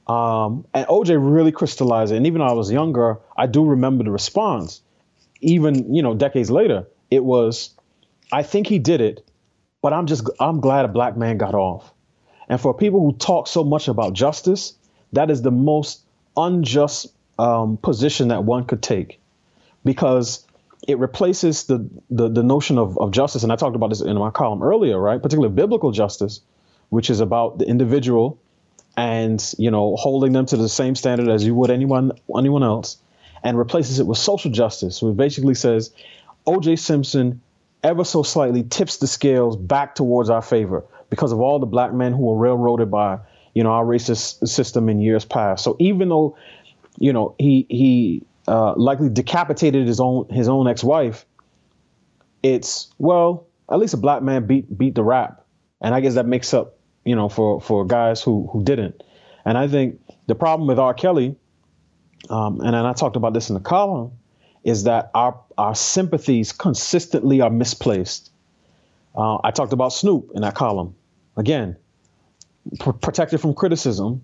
Speaker 2: Um, and OJ really crystallized it. And even when I was younger, I do remember the response. Even you know, decades later, it was, I think he did it, but I'm just I'm glad a black man got off. And for people who talk so much about justice, that is the most unjust um, position that one could take, because it replaces the, the, the notion of, of justice, and I talked about this in my column earlier, right? Particularly biblical justice, which is about the individual and you know holding them to the same standard as you would anyone anyone else, and replaces it with social justice, which basically says O.J. Simpson ever so slightly tips the scales back towards our favor because of all the black men who were railroaded by you know our racist system in years past. So even though you know he he uh, likely decapitated his own his own ex-wife, it's well, at least a black man beat beat the rap, and I guess that makes up, you know, for for guys who who didn't. And I think the problem with R. Kelly, um, and I talked about this in the column, is that our our sympathies consistently are misplaced. Uh, I talked about Snoop in that column. Again, pr- protected from criticism,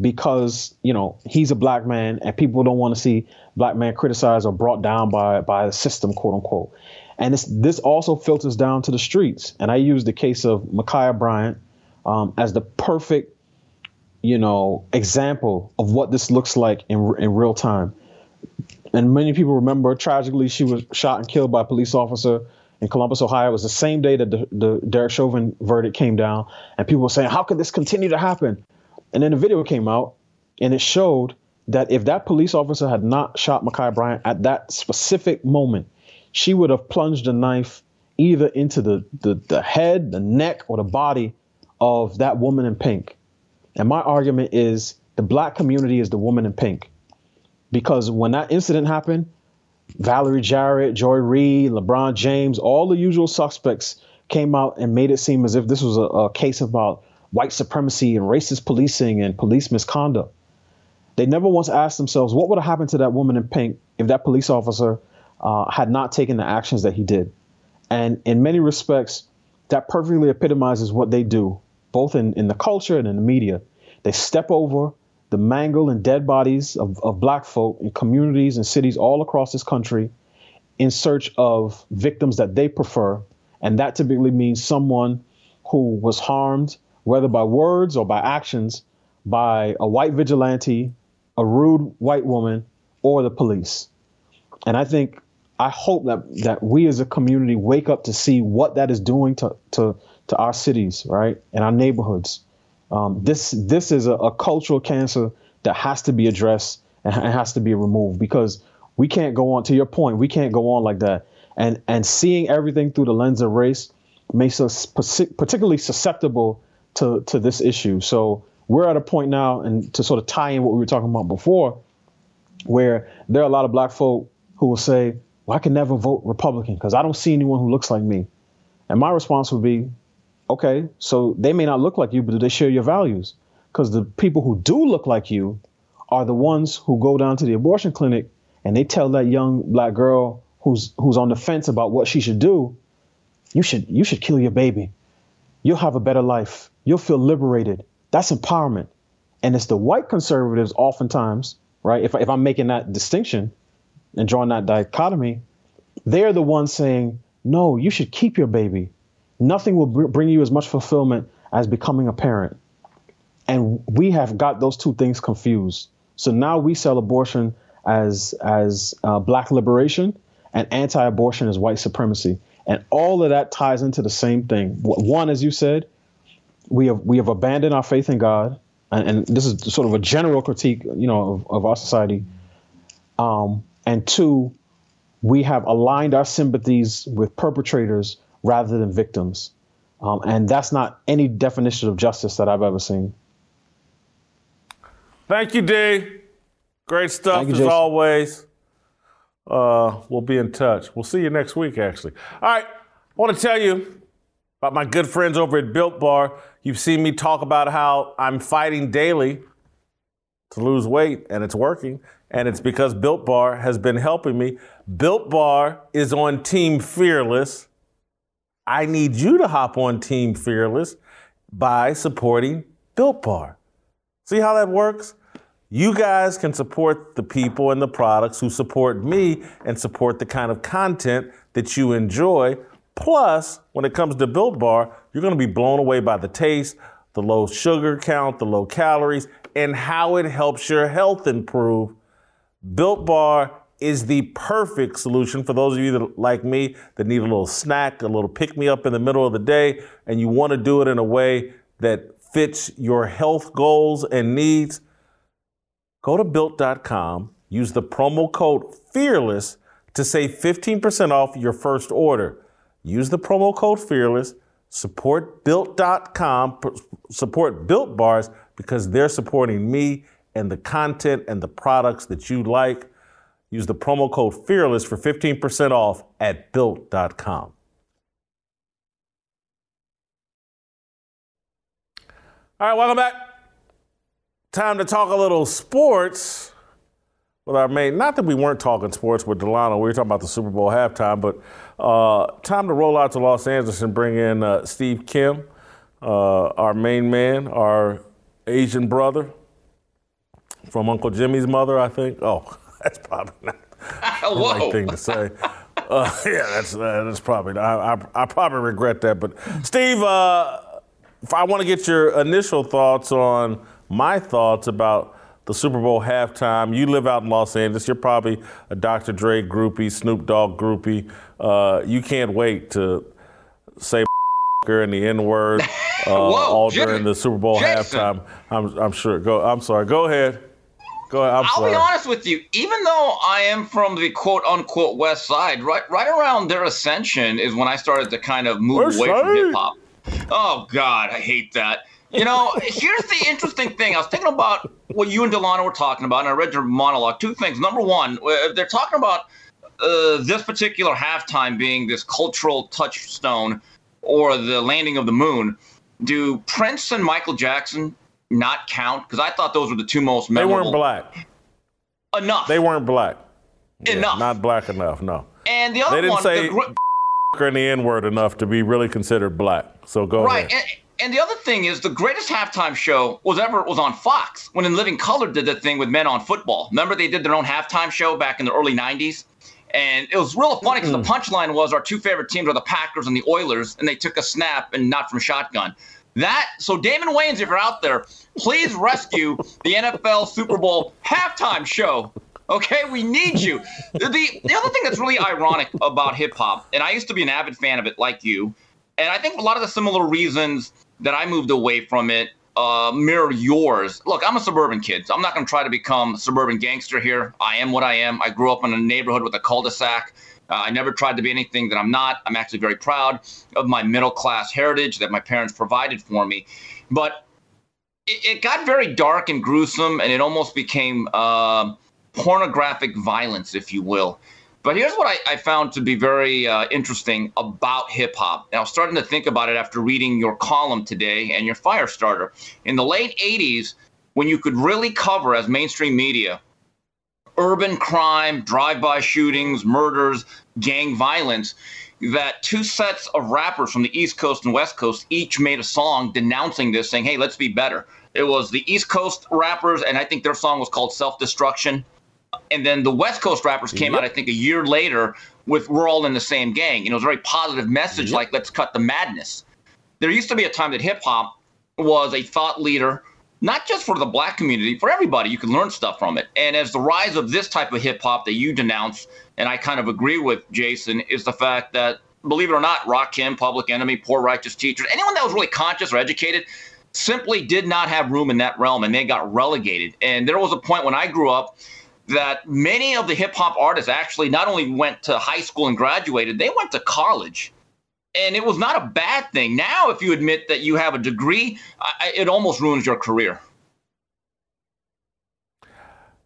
Speaker 2: because you know he's a black man and people don't want to see black man criticized or brought down by by the system quote unquote and this this also filters down to the streets and i use the case of Ma'Khia Bryant um, as the perfect you know example of what this looks like in in real time and many people remember tragically she was shot and killed by a police officer in Columbus, Ohio. It was the same day that the, the Derek Chauvin verdict came down, and people were saying, "How could this continue to happen?" And then the video came out and it showed that if that police officer had not shot Ma'Khia Bryant at that specific moment, she would have plunged a knife either into the, the, the head, the neck, or the body of that woman in pink. And my argument is the black community is the woman in pink. Because when that incident happened, Valerie Jarrett, Joy Reid, LeBron James, all the usual suspects came out and made it seem as if this was a, a case about white supremacy and racist policing and police misconduct. They never once asked themselves what would have happened to that woman in pink if that police officer uh, had not taken the actions that he did. And in many respects, that perfectly epitomizes what they do, both in, in the culture and in the media. They step over the mangled and dead bodies of, of black folk in communities and cities all across this country in search of victims that they prefer. And that typically means someone who was harmed, whether by words or by actions, by a white vigilante, a rude white woman, or the police. And I think I hope that that we as a community wake up to see what that is doing to to to our cities, right, and our neighborhoods. Um, this this is a, a, cultural cancer that has to be addressed and has to be removed because we can't go on. To your point, we can't go on like that. And and seeing everything through the lens of race makes us particularly susceptible to to this issue. So we're at a point now, and to sort of tie in what we were talking about before, where there are a lot of black folk who will say, "Well, I can never vote Republican because I don't see anyone who looks like me." And my response would be, Okay, so they may not look like you, but do they share your values? Because the people who do look like you are the ones who go down to the abortion clinic and they tell that young black girl who's who's on the fence about what she should do, you should you should kill your baby. You'll have a better life. You'll feel liberated. That's empowerment. And it's the white conservatives oftentimes, right? If, if I'm making that distinction and drawing that dichotomy, they're the ones saying, no, you should keep your baby nothing will br- bring you as much fulfillment as becoming a parent. And we have got those two things confused. So now we sell abortion as as uh, black liberation and anti-abortion as white supremacy. And all of that ties into the same thing. One, as you said, we have we have abandoned our faith in God, and, and this is sort of a general critique, you know, of, of our society. Um, and two, we have aligned our sympathies with perpetrators rather than victims. Um, and that's not any definition of justice that I've ever seen.
Speaker 1: Thank you, D. Great stuff you, as Jason. always. Uh, we'll be in touch. We'll see you next week, actually. All right. I want to tell you about my good friends over at Built Bar. You've seen me talk about how I'm fighting daily to lose weight, and it's working. And it's because Built Bar has been helping me. Built Bar is on Team Fearless. I need you to hop on Team Fearless by supporting Built Bar. See how that works? You guys can support the people and the products who support me and support the kind of content that you enjoy. Plus, when it comes to Built Bar, you're going to be blown away by the taste, the low sugar count, the low calories, and how it helps your health improve. Built Bar is the perfect solution for those of you that, like me, that need a little snack, a little pick me up in the middle of the day, and you want to do it in a way that fits your health goals and needs. Go to built.com, use the promo code FEARLESS to save 15% off your first order. Use the promo code FEARLESS, support built.com, support built bars because they're supporting me and the content and the products that you like. Use the promo code FEARLESS for 15% off at built.com. All right, welcome back. Time to talk a little sports with our mate. Not that we weren't talking sports with Delano, we were talking about the Super Bowl halftime, but uh, time to roll out to Los Angeles and bring in uh, Steve Kim, uh, our main man, our Asian brother from Uncle Jimmy's mother, I think. Oh, that's probably not the right thing to say. Uh, yeah, that's uh, that's probably. I, I, I probably regret that. But Steve, uh, I want to get your initial thoughts on my thoughts about the Super Bowl halftime. You live out in Los Angeles. You're probably a Dr. Dre groupie, Snoop Dogg groupie. Uh, you can't wait to say and the N word uh, all during the Super Bowl Jason. halftime. I'm, I'm sure. Go. I'm sorry. Go ahead. Go ahead. i will
Speaker 3: be honest with you. Even though I am from the quote unquote West Side, right right around their ascension is when I started to kind of move West away side. from hip hop. Oh God, I hate that. You know, here's the interesting thing. I was thinking about what you and Delano were talking about, and I read your monologue. Two things. Number one, if they're talking about uh, this particular halftime being this cultural touchstone or the landing of the moon, do Prince and Michael Jackson not count? Because I thought those were the two most memorable.
Speaker 1: They weren't black.
Speaker 3: Enough.
Speaker 1: They weren't black.
Speaker 3: Enough.
Speaker 1: Yeah, not black enough. No.
Speaker 3: And the other
Speaker 1: they didn't
Speaker 3: one,
Speaker 1: say
Speaker 3: the,
Speaker 1: and the N word enough to be really considered black. So go
Speaker 3: right. And, and the other thing is, the greatest halftime show was ever was on Fox when In Living Color did the thing with Men on Football. Remember they did their own halftime show back in the early '90s, and it was real funny because the punchline was our two favorite teams are the Packers and the Oilers, and they took a snap and not from shotgun. That so Damon Wayans, if you're out there, please rescue the NFL Super Bowl halftime show. Okay, we need you. The the other thing that's really ironic about hip hop, and I used to be an avid fan of it, like you, and I think a lot of the similar reasons that I moved away from it uh, mirror yours. Look, I'm a suburban kid. So I'm not going to try to become a suburban gangster here. I am what I am. I grew up in a neighborhood with a cul-de-sac. Uh, I never tried to be anything that I'm not. I'm actually very proud of my middle class heritage that my parents provided for me. But it, it got very dark and gruesome, and it almost became uh, pornographic violence, if you will. But here's what I, I found to be very uh, interesting about hip hop. And I was starting to think about it after reading your column today and your fire starter. In the late 80s, when you could really cover as mainstream media urban crime, drive by shootings, murders, gang violence, that two sets of rappers from the East Coast and West Coast each made a song denouncing this, saying, hey, let's be better. It was the East Coast rappers, and I think their song was called Self Destruction and then the West Coast rappers came yep. out, I think, a year later with "We're all in the same gang." You know, it was a very positive message, yep. like "Let's cut the madness." There used to be a time that hip hop was a thought leader, not just for the black community, for everybody. You can learn stuff from it. And as the rise of this type of hip hop that you denounce, and I kind of agree with Jason, is the fact that, believe it or not, Rock Rakim, Public Enemy, Poor Righteous Teachers, anyone that was really conscious or educated, simply did not have room in that realm, and they got relegated. And there was a point when I grew up that many of the hip hop artists actually not only went to high school and graduated, they went to college. And it was not a bad thing. Now, if you admit that you have a degree, it almost ruins your career.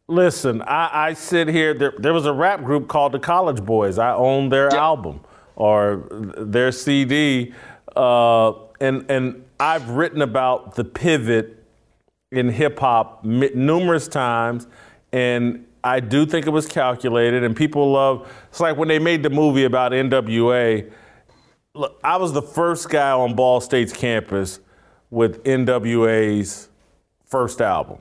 Speaker 1: Listen, I, I sit here. There, there, was a rap group called the College Boys. I owned their yep. album or their CD, uh, and and I've written about the pivot in hip hop numerous times, and I do think it was calculated, and people love. It's like when they made the movie about NWA. Look, I was the first guy on Ball State's campus with NWA's first album,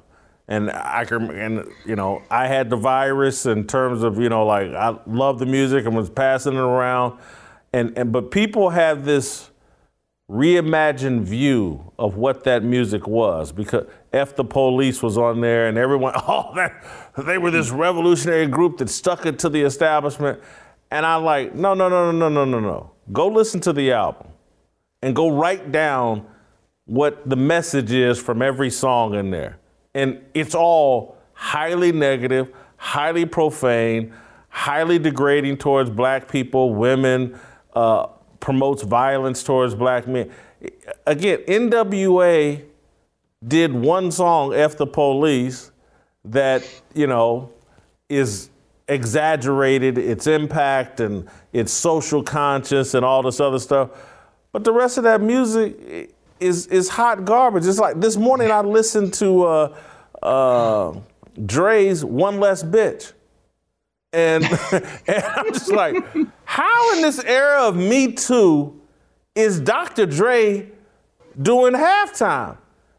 Speaker 1: and I can, and you know, I had the virus in terms of you know, like I love the music and was passing it around, and and but people have this reimagined view of what that music was because F the Police was on there and everyone, oh, that, they were this revolutionary group that stuck it to the establishment. And I like, no, no, no, no, no, no, no. Go listen to the album and go write down what the message is from every song in there. And it's all highly negative, highly profane, highly degrading towards black people, women, uh, promotes violence towards black men. Again, NWA did one song, F the Police, that, you know, is exaggerated, its impact and its social conscience and all this other stuff. But the rest of that music is is hot garbage. It's like this morning I listened to uh, uh, Dre's One Less Bitch. And, and I'm just like, how in this era of Me Too is Dr. Dre doing halftime?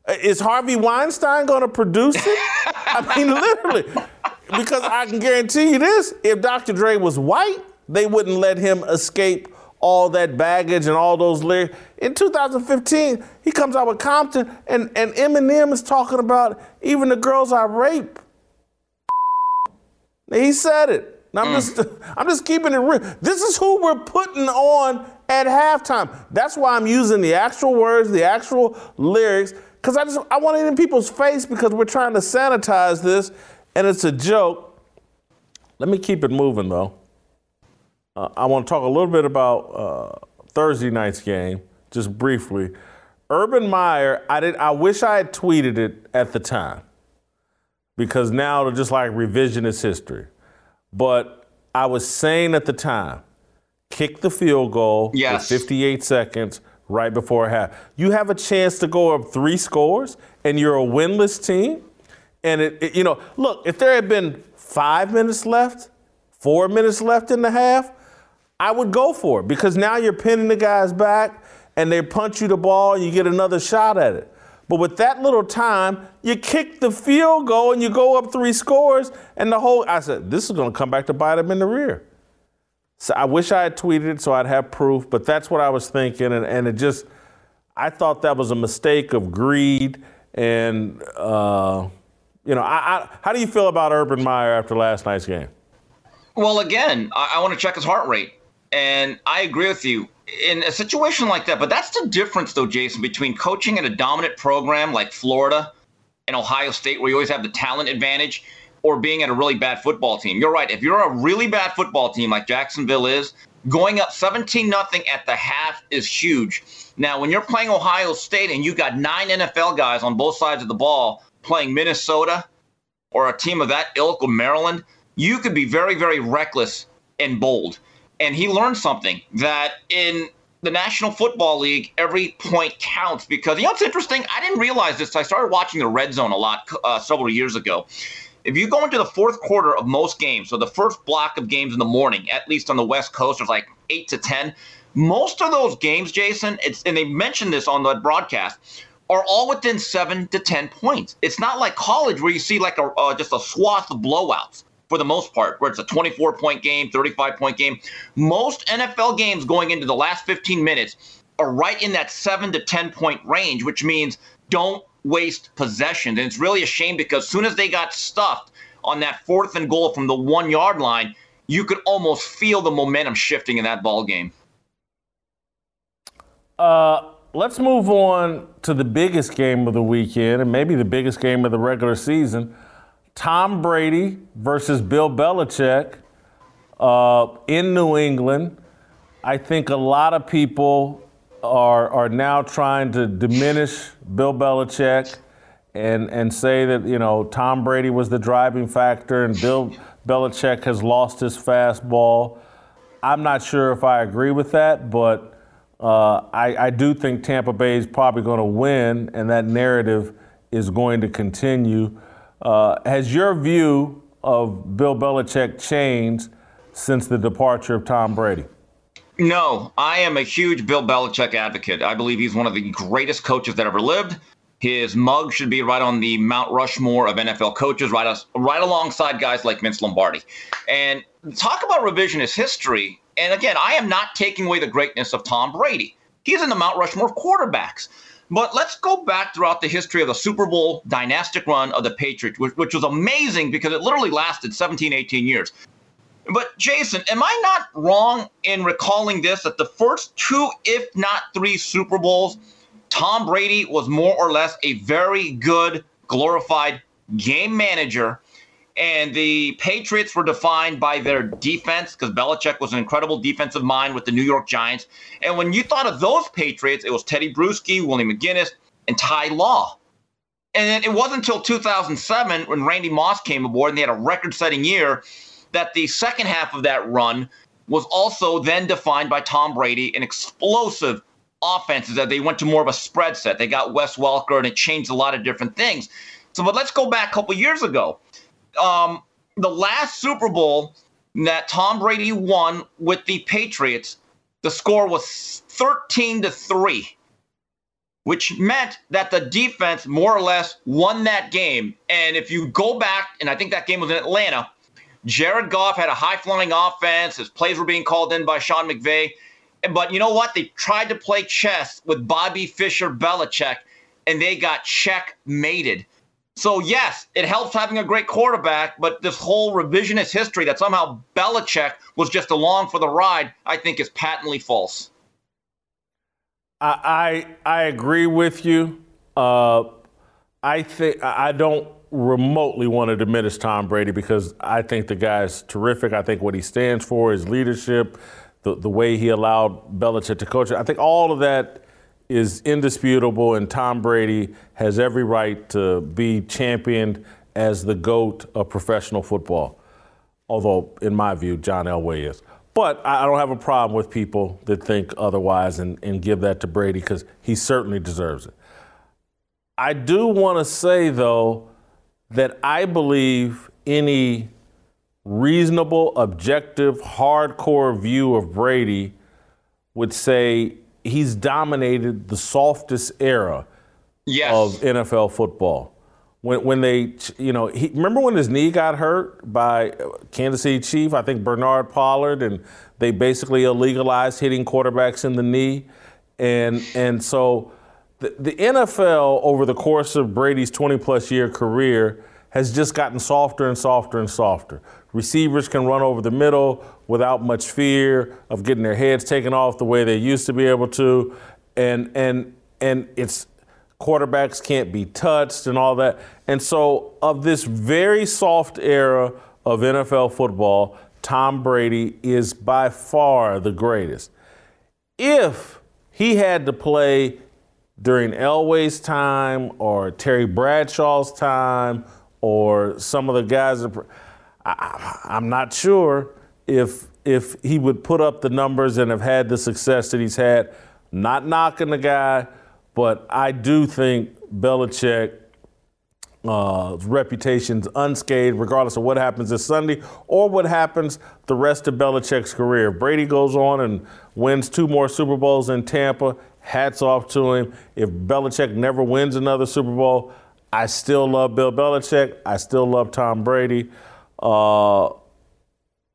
Speaker 1: Is Harvey Weinstein going to produce it? I mean, literally. Because I can guarantee you this if Dr. Dre was white, they wouldn't let him escape all that baggage and all those lyrics. In 2015, he comes out with Compton, and, and Eminem is talking about even the girls I rape. He said it. I'm mm. just I'm just keeping it real. This is who we're putting on at halftime. That's why I'm using the actual words, the actual lyrics, because I just I want it in people's face because we're trying to sanitize this, and it's a joke. Let me keep it moving though. Uh, I want to talk a little bit about uh, Thursday night's game, just briefly. Urban Meyer, I did. I wish I had tweeted it at the time, because now it's just like revisionist history. But I was saying at the time, kick the field goal
Speaker 3: yes.
Speaker 1: with 58 seconds right before half. You have a chance to go up three scores and you're a winless team, and it, it, you know, look, if there had been five minutes left, four minutes left in the half, I would go for it because now you're pinning the guys back and they punch you the ball and you get another shot at it. But with that little time, you kick the field goal and you go up three scores, and the whole I said, this is gonna come back to bite them in the rear. So I wish I had tweeted it so I'd have proof, but that's what I was thinking, and, and it just I thought that was a mistake of greed and uh, you know, I, I, how do you feel about Urban Meyer after last night's game?
Speaker 3: Well, again, I, I want to check his heart rate. And I agree with you in a situation like that. But that's the difference, though, Jason, between coaching at a dominant program like Florida and Ohio State, where you always have the talent advantage, or being at a really bad football team. You're right. If you're a really bad football team like Jacksonville is, going up 17 nothing at the half is huge. Now, when you're playing Ohio State and you've got nine NFL guys on both sides of the ball playing Minnesota or a team of that ilk of Maryland, you could be very, very reckless and bold. And he learned something that in the National Football League, every point counts because you know what's interesting? I didn't realize this. I started watching the red zone a lot uh, several years ago. If you go into the fourth quarter of most games, so the first block of games in the morning, at least on the West Coast, there's like eight to 10. Most of those games, Jason, it's, and they mentioned this on the broadcast, are all within seven to 10 points. It's not like college where you see like a, uh, just a swath of blowouts for the most part, where it's a 24 point game, 35 point game. Most NFL games going into the last 15 minutes are right in that seven to 10 point range, which means don't waste possessions. And it's really a shame because as soon as they got stuffed on that fourth and goal from the one yard line, you could almost feel the momentum shifting in that ball game.
Speaker 1: Uh, let's move on to the biggest game of the weekend and maybe the biggest game of the regular season. Tom Brady versus Bill Belichick uh, in New England. I think a lot of people are, are now trying to diminish Bill Belichick and, and say that, you know, Tom Brady was the driving factor and Bill Belichick has lost his fastball. I'm not sure if I agree with that, but uh, I, I do think Tampa Bay is probably going to win, and that narrative is going to continue. Uh, has your view of Bill Belichick changed since the departure of Tom Brady?
Speaker 3: No, I am a huge Bill Belichick advocate. I believe he's one of the greatest coaches that ever lived. His mug should be right on the Mount Rushmore of NFL coaches, right, right alongside guys like Vince Lombardi. And talk about revisionist history. And again, I am not taking away the greatness of Tom Brady. He's in the Mount Rushmore of quarterbacks. But let's go back throughout the history of the Super Bowl dynastic run of the Patriots, which, which was amazing because it literally lasted 17, 18 years. But Jason, am I not wrong in recalling this that the first two, if not three Super Bowls, Tom Brady was more or less a very good, glorified game manager. And the Patriots were defined by their defense because Belichick was an incredible defensive mind with the New York Giants. And when you thought of those Patriots, it was Teddy Bruschi, Willie McGinest, and Ty Law. And it wasn't until 2007 when Randy Moss came aboard and they had a record setting year that the second half of that run was also then defined by Tom Brady, an explosive offenses that they went to more of a spread set. They got Wes Welker and it changed a lot of different things. So, but let's go back a couple years ago. Um, the last Super Bowl that Tom Brady won with the Patriots, the score was 13 to 3, which meant that the defense more or less won that game. And if you go back, and I think that game was in Atlanta, Jared Goff had a high flying offense. His plays were being called in by Sean McVay. But you know what? They tried to play chess with Bobby Fischer Belichick, and they got checkmated. So, yes, it helps having a great quarterback, but this whole revisionist history that somehow Belichick was just along for the ride, I think is patently false.
Speaker 1: I I, I agree with you. Uh, I think I don't remotely want to diminish Tom Brady because I think the guy's terrific. I think what he stands for, his leadership, the, the way he allowed Belichick to coach. I think all of that is indisputable, and Tom Brady has every right to be championed as the GOAT of professional football. Although, in my view, John Elway is. But I don't have a problem with people that think otherwise and, and give that to Brady because he certainly deserves it. I do want to say, though, that I believe any reasonable, objective, hardcore view of Brady would say he's dominated the softest era
Speaker 3: yes.
Speaker 1: of NFL football. When, when they, you know, he, remember when his knee got hurt by Kansas City Chief, I think Bernard Pollard, and they basically illegalized hitting quarterbacks in the knee. And, and so the, the NFL, over the course of Brady's 20 plus year career, has just gotten softer and softer and softer. Receivers can run over the middle without much fear of getting their heads taken off the way they used to be able to. And, and, and it's quarterbacks can't be touched and all that. And so, of this very soft era of NFL football, Tom Brady is by far the greatest. If he had to play during Elway's time or Terry Bradshaw's time or some of the guys, I, I'm not sure if if he would put up the numbers and have had the success that he's had. Not knocking the guy, but I do think Belichick uh, reputation's unscathed, regardless of what happens this Sunday or what happens the rest of Belichick's career. If Brady goes on and wins two more Super Bowls in Tampa, hats off to him. If Belichick never wins another Super Bowl, I still love Bill Belichick. I still love Tom Brady. Uh,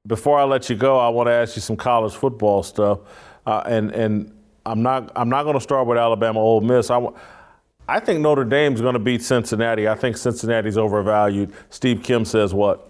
Speaker 1: before I let you go, I want to ask you some college football stuff, uh, and and I'm not I'm not going to start with Alabama Ole Miss. I I think Notre Dame's going to beat Cincinnati. I think Cincinnati's overvalued. Steve Kim says what?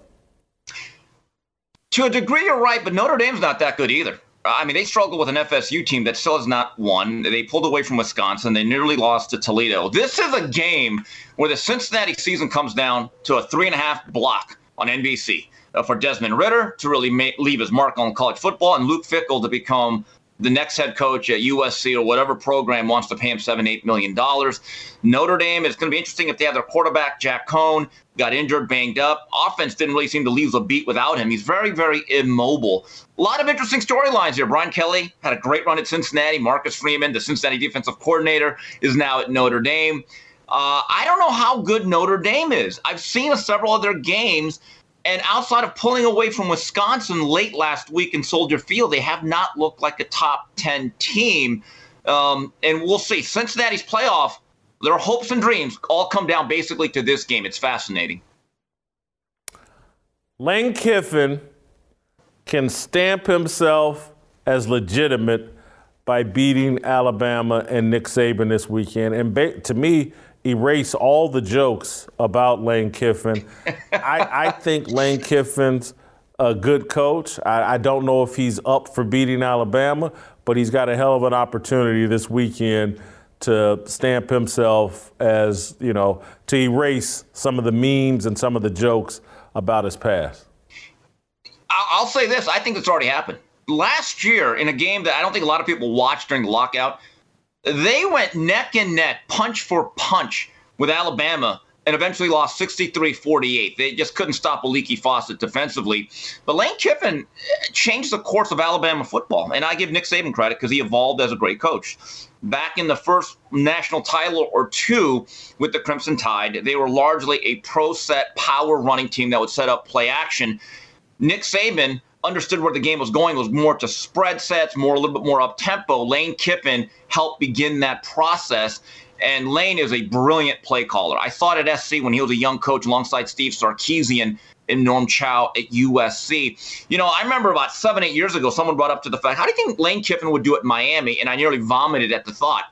Speaker 3: To a degree, you're right, but Notre Dame's not that good either. I mean, they struggle with an FSU team that still has not won. They pulled away from Wisconsin. They nearly lost to Toledo. This is a game where the Cincinnati season comes down to a three and a half block on NBC. Uh, for Desmond Ridder to really leave his mark on college football, and Luke Fickell to become the next head coach at USC or whatever program wants to pay him seven, eight million dollars. Notre Dame is going to be interesting if they have their quarterback Jack Coan got injured, banged up. Offense didn't really seem to leave a beat without him. He's very, very immobile. A lot of interesting storylines here. Brian Kelly had a great run at Cincinnati. Marcus Freeman, the Cincinnati defensive coordinator, is now at Notre Dame. Uh, I don't know how good Notre Dame is. I've seen several of their games and outside of pulling away from Wisconsin late last week in Soldier Field, they have not looked like a top 10 team. Um, and we'll see. Cincinnati's playoff, their hopes and dreams all come down basically to this game. It's fascinating.
Speaker 1: Lane Kiffin can stamp himself as legitimate by beating Alabama and Nick Saban this weekend. And ba- to me, erase all the jokes about Lane Kiffin. I, I, think Lane Kiffin's a good coach. I, I, don't know if he's up for beating Alabama, but he's got a hell of an opportunity this weekend to stamp himself as, you know, to erase some of the memes and some of the jokes about his past.
Speaker 3: I'll say this I think it's already happened. Last year, in a game that I don't think a lot of people watched during the lockout, they went neck and neck, punch for punch with Alabama and eventually lost 63 48. They just couldn't stop a leaky faucet defensively. But Lane Kiffin changed the course of Alabama football. And I give Nick Saban credit because he evolved as a great coach. Back in the first national title or two with the Crimson Tide, they were largely a pro set power running team that would set up play action. Nick Saban understood where the game was going was more to spread sets, more a little bit more up tempo. Lane Kiffin helped begin that process. And Lane is a brilliant play caller. I thought at SC when he was a young coach alongside Steve Sarkisian and Norm Chow at USC. You know, I remember about seven, eight years ago, someone brought up to the fact, how do you think Lane Kiffin would do in Miami? And I nearly vomited at the thought.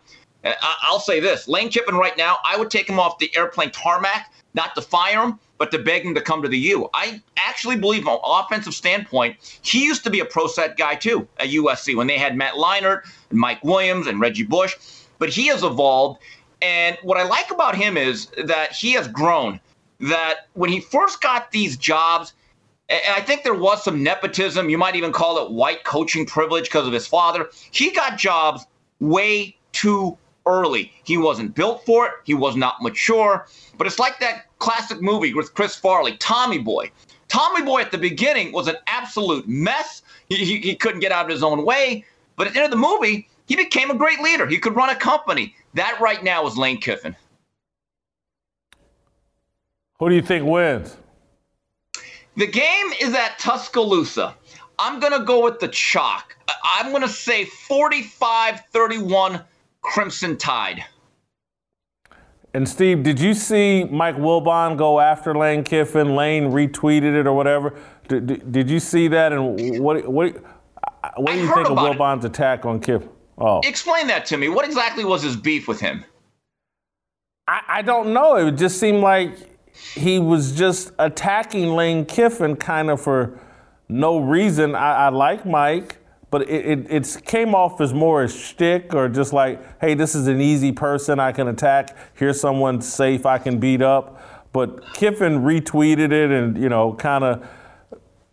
Speaker 3: Uh, I'll say this Lane Kiffin right now, I would take him off the airplane tarmac, not to fire him, but to beg him to come to the U. I actually believe, from an offensive standpoint, he used to be a pro set guy too at USC when they had Matt Leinart and Mike Williams and Reggie Bush. But he has evolved. And what I like about him is that he has grown. That when he first got these jobs, and I think there was some nepotism, you might even call it white coaching privilege because of his father. He got jobs way too early. He wasn't built for it, he was not mature. But it's like that classic movie with Chris Farley, Tommy Boy. Tommy Boy at the beginning was an absolute mess. He, he, he, couldn't get out of his own way. But at the end of the movie, he became a great leader. He could run a company. That right now is Lane Kiffin.
Speaker 1: Who do you think wins?
Speaker 3: The game is at Tuscaloosa. I'm going to go with the chalk. I'm going to say 45 31 Crimson Tide.
Speaker 1: And Steve, did you see Mike Wilbon go after Lane Kiffin? Lane retweeted it or whatever. Did, did you see that? And what what what do you think of Wilbon's it. attack on Kiffin?
Speaker 3: Oh, explain that to me. What exactly was his beef with him?
Speaker 1: I, I don't know. It just seemed like he was just attacking Lane Kiffin kind of for no reason. I, I like Mike but it, it it's came off as more a shtick or just like, hey, this is an easy person I can attack. Here's someone safe I can beat up. But Kiffin retweeted it and you know kind of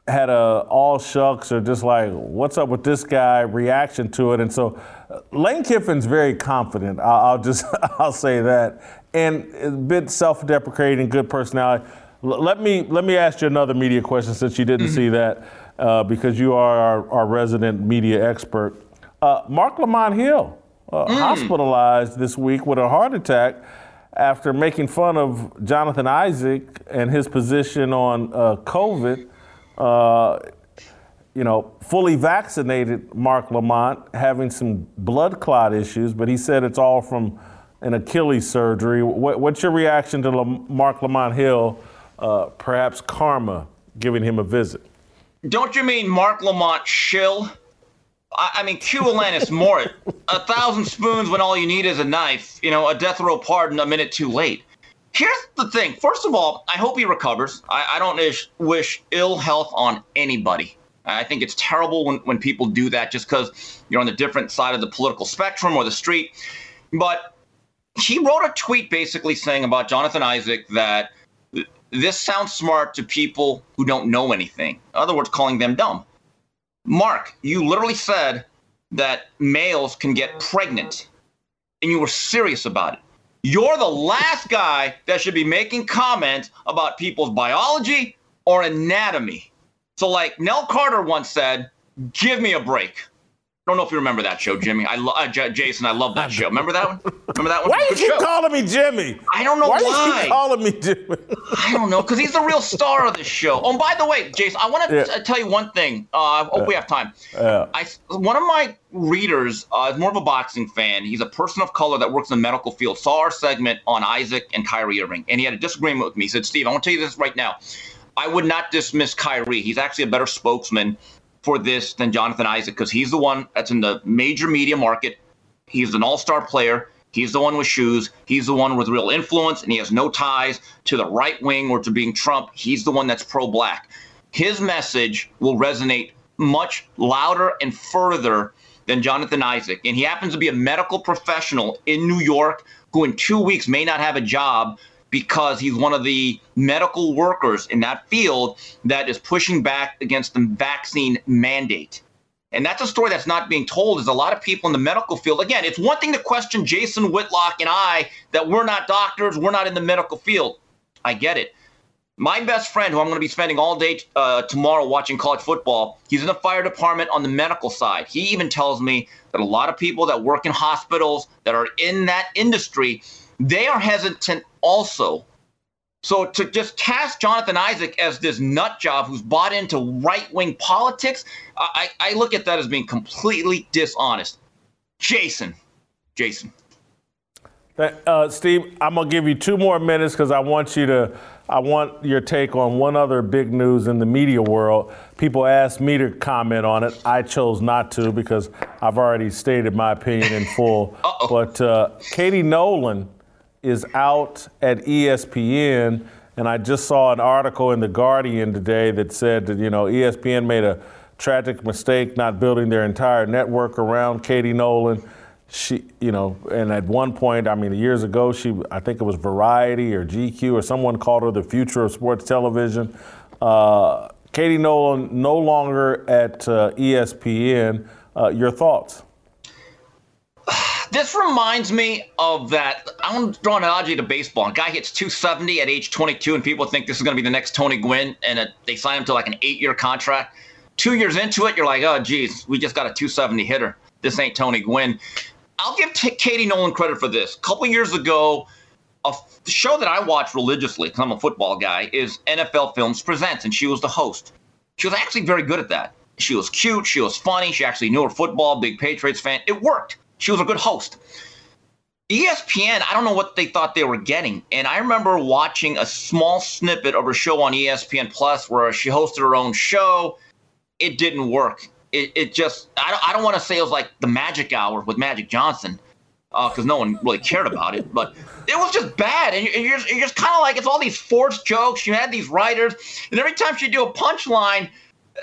Speaker 1: had a all shucks or just like what's up with this guy reaction to it. And so uh, Lane Kiffin's very confident. I'll, I'll just I'll say that and a bit self-deprecating, good personality. L- let me let me ask you another media question since you didn't mm-hmm. see that uh, because you are our, our resident media expert. Uh, Marc Lamont Hill, uh, mm. hospitalized this week with a heart attack after making fun of Jonathan Isaac and his position on uh, COVID. Uh, you know, fully vaccinated Marc Lamont having some blood clot issues, but he said it's all from an Achilles surgery. What, what's your reaction to Lam- Marc Lamont Hill, uh, perhaps karma, giving him a visit?
Speaker 3: Don't you mean Mark Lamont Shill? I, I mean, Q Alanis Mort. a thousand spoons when all you need is a knife. You know, a death row pardon a minute too late. Here's the thing. First of all, I hope he recovers. I, I don't wish, wish ill health on anybody. I think it's terrible when, when people do that just because you're on the different side of the political spectrum or the street. But he wrote a tweet basically saying about Jonathan Isaac that this sounds smart to people who don't know anything. In other words, calling them dumb. Marc, you literally said that males can get pregnant, and you were serious about it. You're the last guy that should be making comments about people's biology or anatomy. So, like Nell Carter once said, give me a break. I don't know if you remember that show, Jimmy. I lo- uh, J- Jason, I love that show. Remember that one? Remember that one?
Speaker 1: Why are you show. calling me Jimmy?
Speaker 3: I don't know why.
Speaker 1: Why you calling me Jimmy?
Speaker 3: I don't know, because he's the real star of this show. Oh, and by the way, Jason, I want to yeah. tell you one thing. Uh, I hope yeah. we have time. Yeah. I one of my readers uh, is more of a boxing fan. He's a person of color that works in the medical field. Saw our segment on Isaac and Kyrie Irving, and he had a disagreement with me. He said, "Steve, I want to tell you this right now. I would not dismiss Kyrie. He's actually a better spokesman." For this than Jonathan Isaac because he's the one that's in the major media market. He's an all star player. He's the one with shoes. He's the one with real influence, and he has no ties to the right wing or to being Trump. He's the one that's pro black. His message will resonate much louder and further than Jonathan Isaac. And he happens to be a medical professional in New York who, in two weeks, may not have a job because he's one of the medical workers in that field that is pushing back against the vaccine mandate. And that's a story that's not being told. Is a lot of people in the medical field. Again, it's one thing to question Jason Whitlock and I that we're not doctors, we're not in the medical field. I get it. My best friend, who I'm going to be spending all day uh, tomorrow watching college football, he's in the fire department on the medical side. He even tells me that a lot of people that work in hospitals that are in that industry they are hesitant also. So to just cast Jonathan Isaac as this nut job who's bought into right wing politics, I, I look at that as being completely dishonest. Jason, Jason.
Speaker 1: Uh, Steve, I'm gonna give you two more minutes because I want you to. I want your take on one other big news in the media world. People asked me to comment on it. I chose not to because I've already stated my opinion in full. but uh, Katie Nolan is out at ESPN, and I just saw an article in The Guardian today that said that, you know, ESPN made a tragic mistake not building their entire network around Katie Nolan. She, you know, and at one point, I mean, years ago, she, I think it was Variety or GQ or someone called her the future of sports television. Uh, Katie Nolan no longer at uh, ESPN. Uh, your thoughts?
Speaker 3: This reminds me of that. I'm going to draw an analogy to baseball. A guy hits 270 at age 22, and people think this is going to be the next Tony Gwynn, and it, they sign him to like an eight year contract. Two years into it, you're like, oh, geez, we just got a 270 hitter. This ain't Tony Gwynn. I'll give T- Katie Nolan credit for this. A couple years ago, a f- show that I watch religiously because I'm a football guy is NFL Films Presents, and she was the host. She was actually very good at that. She was cute. She was funny. She actually knew her football. Big Patriots fan. It worked. She was a good host. ESPN, I don't know what they thought they were getting. And I remember watching a small snippet of her show on ESPN Plus where she hosted her own show. It didn't work. It, it just, I don't, I don't want to say it was like the magic hour with Magic Johnson because uh, no one really cared about it, but it was just bad. And you're, you're just, just kind of like, it's all these forced jokes. You had these writers, and every time she do a punchline,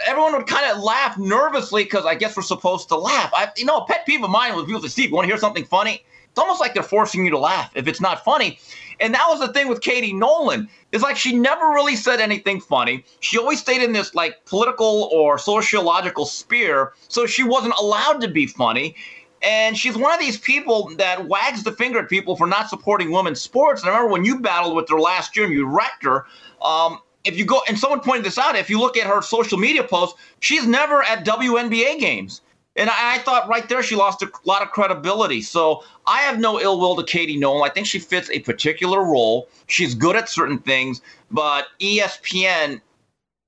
Speaker 3: everyone would kind of laugh nervously because I guess we're supposed to laugh. I, you know, a pet peeve of mine was people say, Steve, you want to hear something funny? It's almost like they're forcing you to laugh if it's not funny. And that was the thing with Katie Nolan. It's like she never really said anything funny. She always stayed in this like political or sociological sphere, so she wasn't allowed to be funny. And she's one of these people that wags the finger at people for not supporting women's sports. And I remember when you battled with her last year and you wrecked her. Um, if you go, and someone pointed this out, if you look at her social media posts, she's never at WNBA games. And I, I, thought right there she lost a lot of credibility. So I have no ill will to Katie Nolan. I think she fits a particular role. She's good at certain things, but ESPN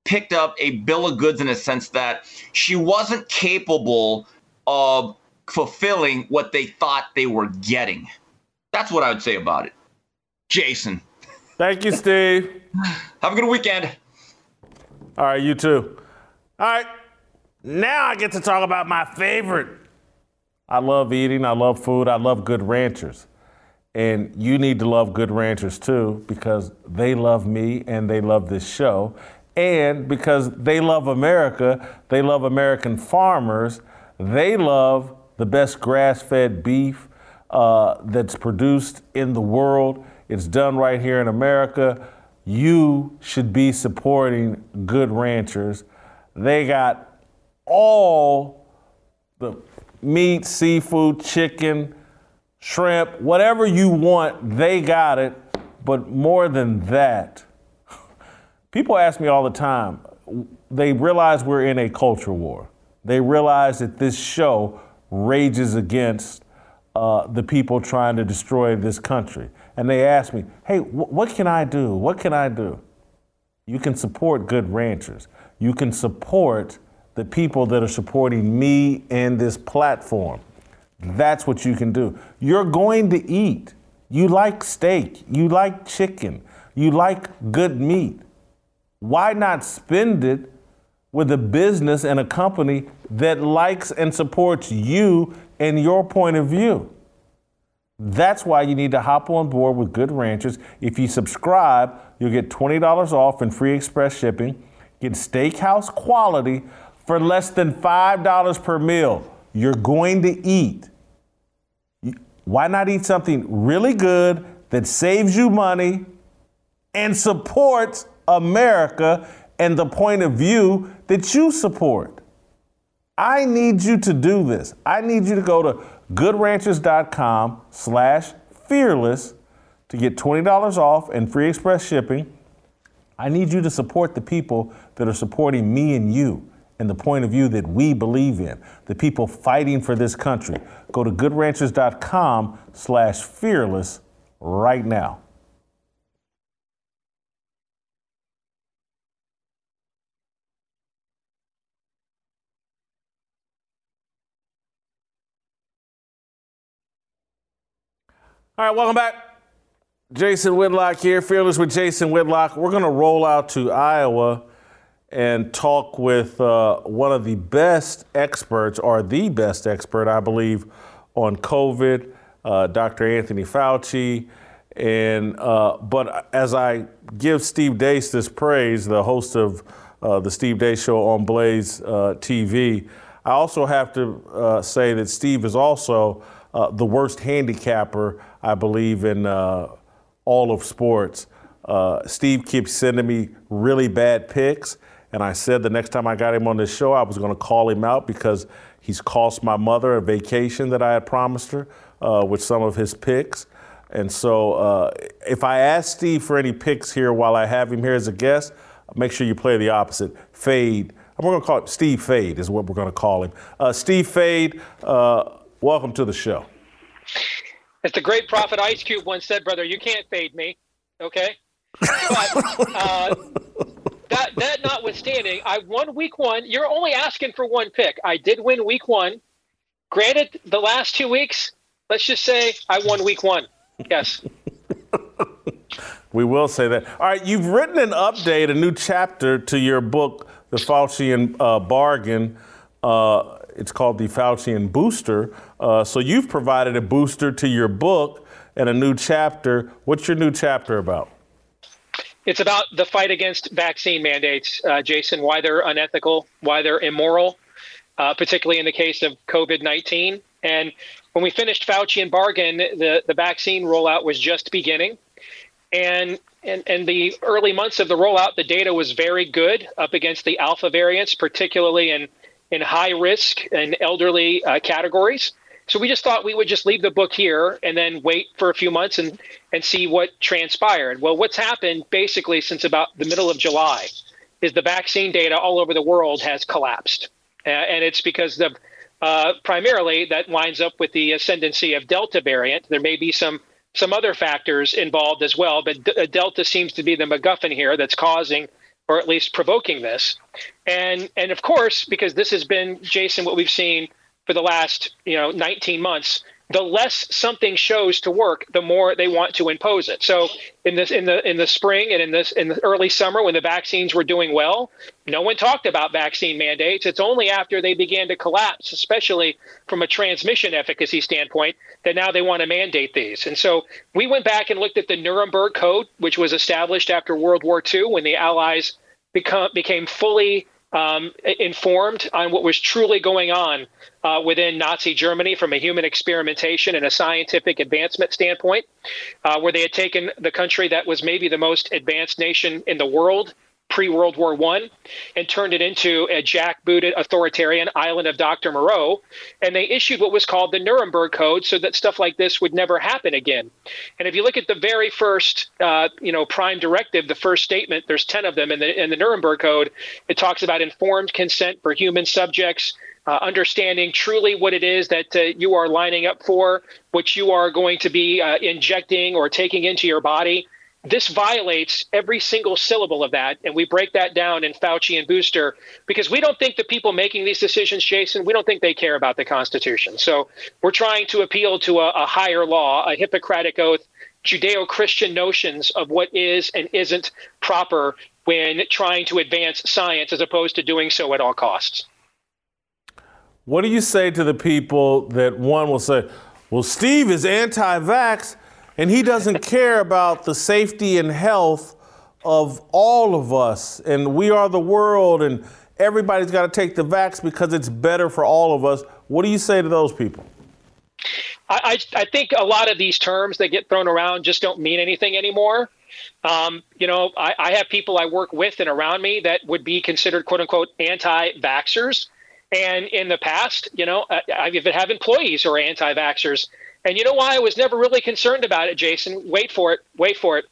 Speaker 3: picked up a bill of goods in a sense that she wasn't capable of fulfilling what they thought they were getting. That's what I would say about it. Jason.
Speaker 1: Thank you, Steve.
Speaker 3: Have a good weekend.
Speaker 1: All right, you too. All right. Now I get to talk about my favorite. I love eating, I love food, I love good ranchers. And you need to love good ranchers too because they love me and they love this show. And because they love America, they love American farmers, they love the best grass fed beef uh, that's produced in the world. It's done right here in America. You should be supporting good ranchers. They got all the meat, seafood, chicken, shrimp, whatever you want, they got it. But more than that, people ask me all the time, they realize we're in a culture war. They realize that this show rages against uh, the people trying to destroy this country. And they ask me, hey, wh- what can I do? What can I do? You can support good ranchers. You can support the people that are supporting me and this platform. That's what you can do. You're going to eat. You like steak. You like chicken. You like good meat. Why not spend it with a business and a company that likes and supports you and your point of view? That's why you need to hop on board with Good Ranchers. If you subscribe, you'll get $20 off and free express shipping. Get steakhouse quality for less than $5 per meal. You're going to eat. Why not eat something really good that saves you money and supports America and the point of view that you support? I need you to do this. I need you to go to goodranchers.com slash fearless to get $20 off and free express shipping. I need you to support the people that are supporting me and you and the point of view that we believe in, the people fighting for this country. Go to goodranchers.com slash fearless right now. All right, welcome back. Jason Whitlock here, Fearless with Jason Whitlock. We're going to roll out to Iowa and talk with uh, one of the best experts, or the best expert, I believe, on COVID, uh, Dr. Anthony Fauci. And uh, but as I give Steve Deace this praise, the host of uh, the Steve Deace Show on Blaze uh, TV, I also have to uh, say that Steve is also the worst handicapper, I believe, in all of sports. Steve keeps sending me really bad picks. And I said the next time I got him on the show, I was going to call him out because he's cost my mother a vacation that I had promised her uh, with some of his picks. And so uh, if I ask Steve for any picks here while I have him here as a guest, make sure you play the opposite. Fade. We're going to call it Steve Fade, is what we're going to call him. Uh, Steve Fade, uh, welcome to the show.
Speaker 4: As the great prophet Ice Cube once said, brother, you can't fade me. Okay? But uh, that, that notwithstanding, I won week one. You're only asking for one pick. I did win week one. Granted, the last two weeks, let's just say I won week one. Yes.
Speaker 1: we will say that. All right, you've written an update, a new chapter to your book, The Faucian uh, Bargain. Uh, it's called The Faucian Booster. Uh, so you've provided a booster to your book and a new chapter. What's your new chapter about?
Speaker 4: It's about the fight against vaccine mandates, uh, Jason, why they're unethical, why they're immoral, uh, particularly in the case of COVID 19. And when we finished Faucian Bargain, the, the vaccine rollout was just beginning. And, and, and the early months of the rollout, the data was very good up against the alpha variants, particularly in, in high risk and elderly uh, categories. So we just thought we would just leave the book here and then wait for a few months and, and see what transpired. Well, what's happened basically since about the middle of July is the vaccine data all over the world has collapsed. Uh, and it's because of uh, primarily that lines up with the ascendancy of Delta variant. There may be some some other factors involved as well, but D- uh, Delta seems to be the MacGuffin here that's causing or at least provoking this. And and of course, because this has been Jason, what we've seen for the last you know 19 months the less something shows to work the more they want to impose it. So in this in the in the spring and in this in the early summer when the vaccines were doing well no one talked about vaccine mandates. It's only after they began to collapse especially from a transmission efficacy standpoint that now they want to mandate these. And so we went back and looked at the nuremberg code which was established after world war ii when the allies become, became fully um, informed on what was truly going on uh, within Nazi Germany from a human experimentation and a scientific advancement standpoint, uh, where they had taken the country that was maybe the most advanced nation in the world pre World War One, and turned it into a jackbooted authoritarian island of Dr. Moreau. And they issued what was called the Nuremberg Code, so that stuff like this would never happen again. And if you look at the very first, uh, you know, prime directive, the first statement, there's ten of them in the in the Nuremberg Code. It talks about informed consent for human subjects. Uh, understanding truly what it is that uh, you are lining up for, what you are going to be uh, injecting or taking into your body, this violates every single syllable of that. And we break that down in Faucian Booster because we don't think the people making these decisions, Jason, we don't think they care about the Constitution. So we're trying to appeal to a, a higher law, a Hippocratic oath, Judeo Christian notions of what is and isn't proper when trying to advance science as opposed to doing so at all costs.
Speaker 1: What do you say to the people that one will say, well, Steve is anti vax? And he doesn't care about the safety and health of all of us. And we are the world, and everybody's got to take the vax because it's better for all of us. What do you say to those people?
Speaker 4: I, I, think a lot of these terms that get thrown around just don't mean anything anymore. Um, you know, I, I, have people I work with and around me that would be considered quote unquote anti vaxxers. And in the past, you know, I, I even have employees who are anti vaxxers. And you know why I was never really concerned about it, Jason? Wait for it. Wait for it.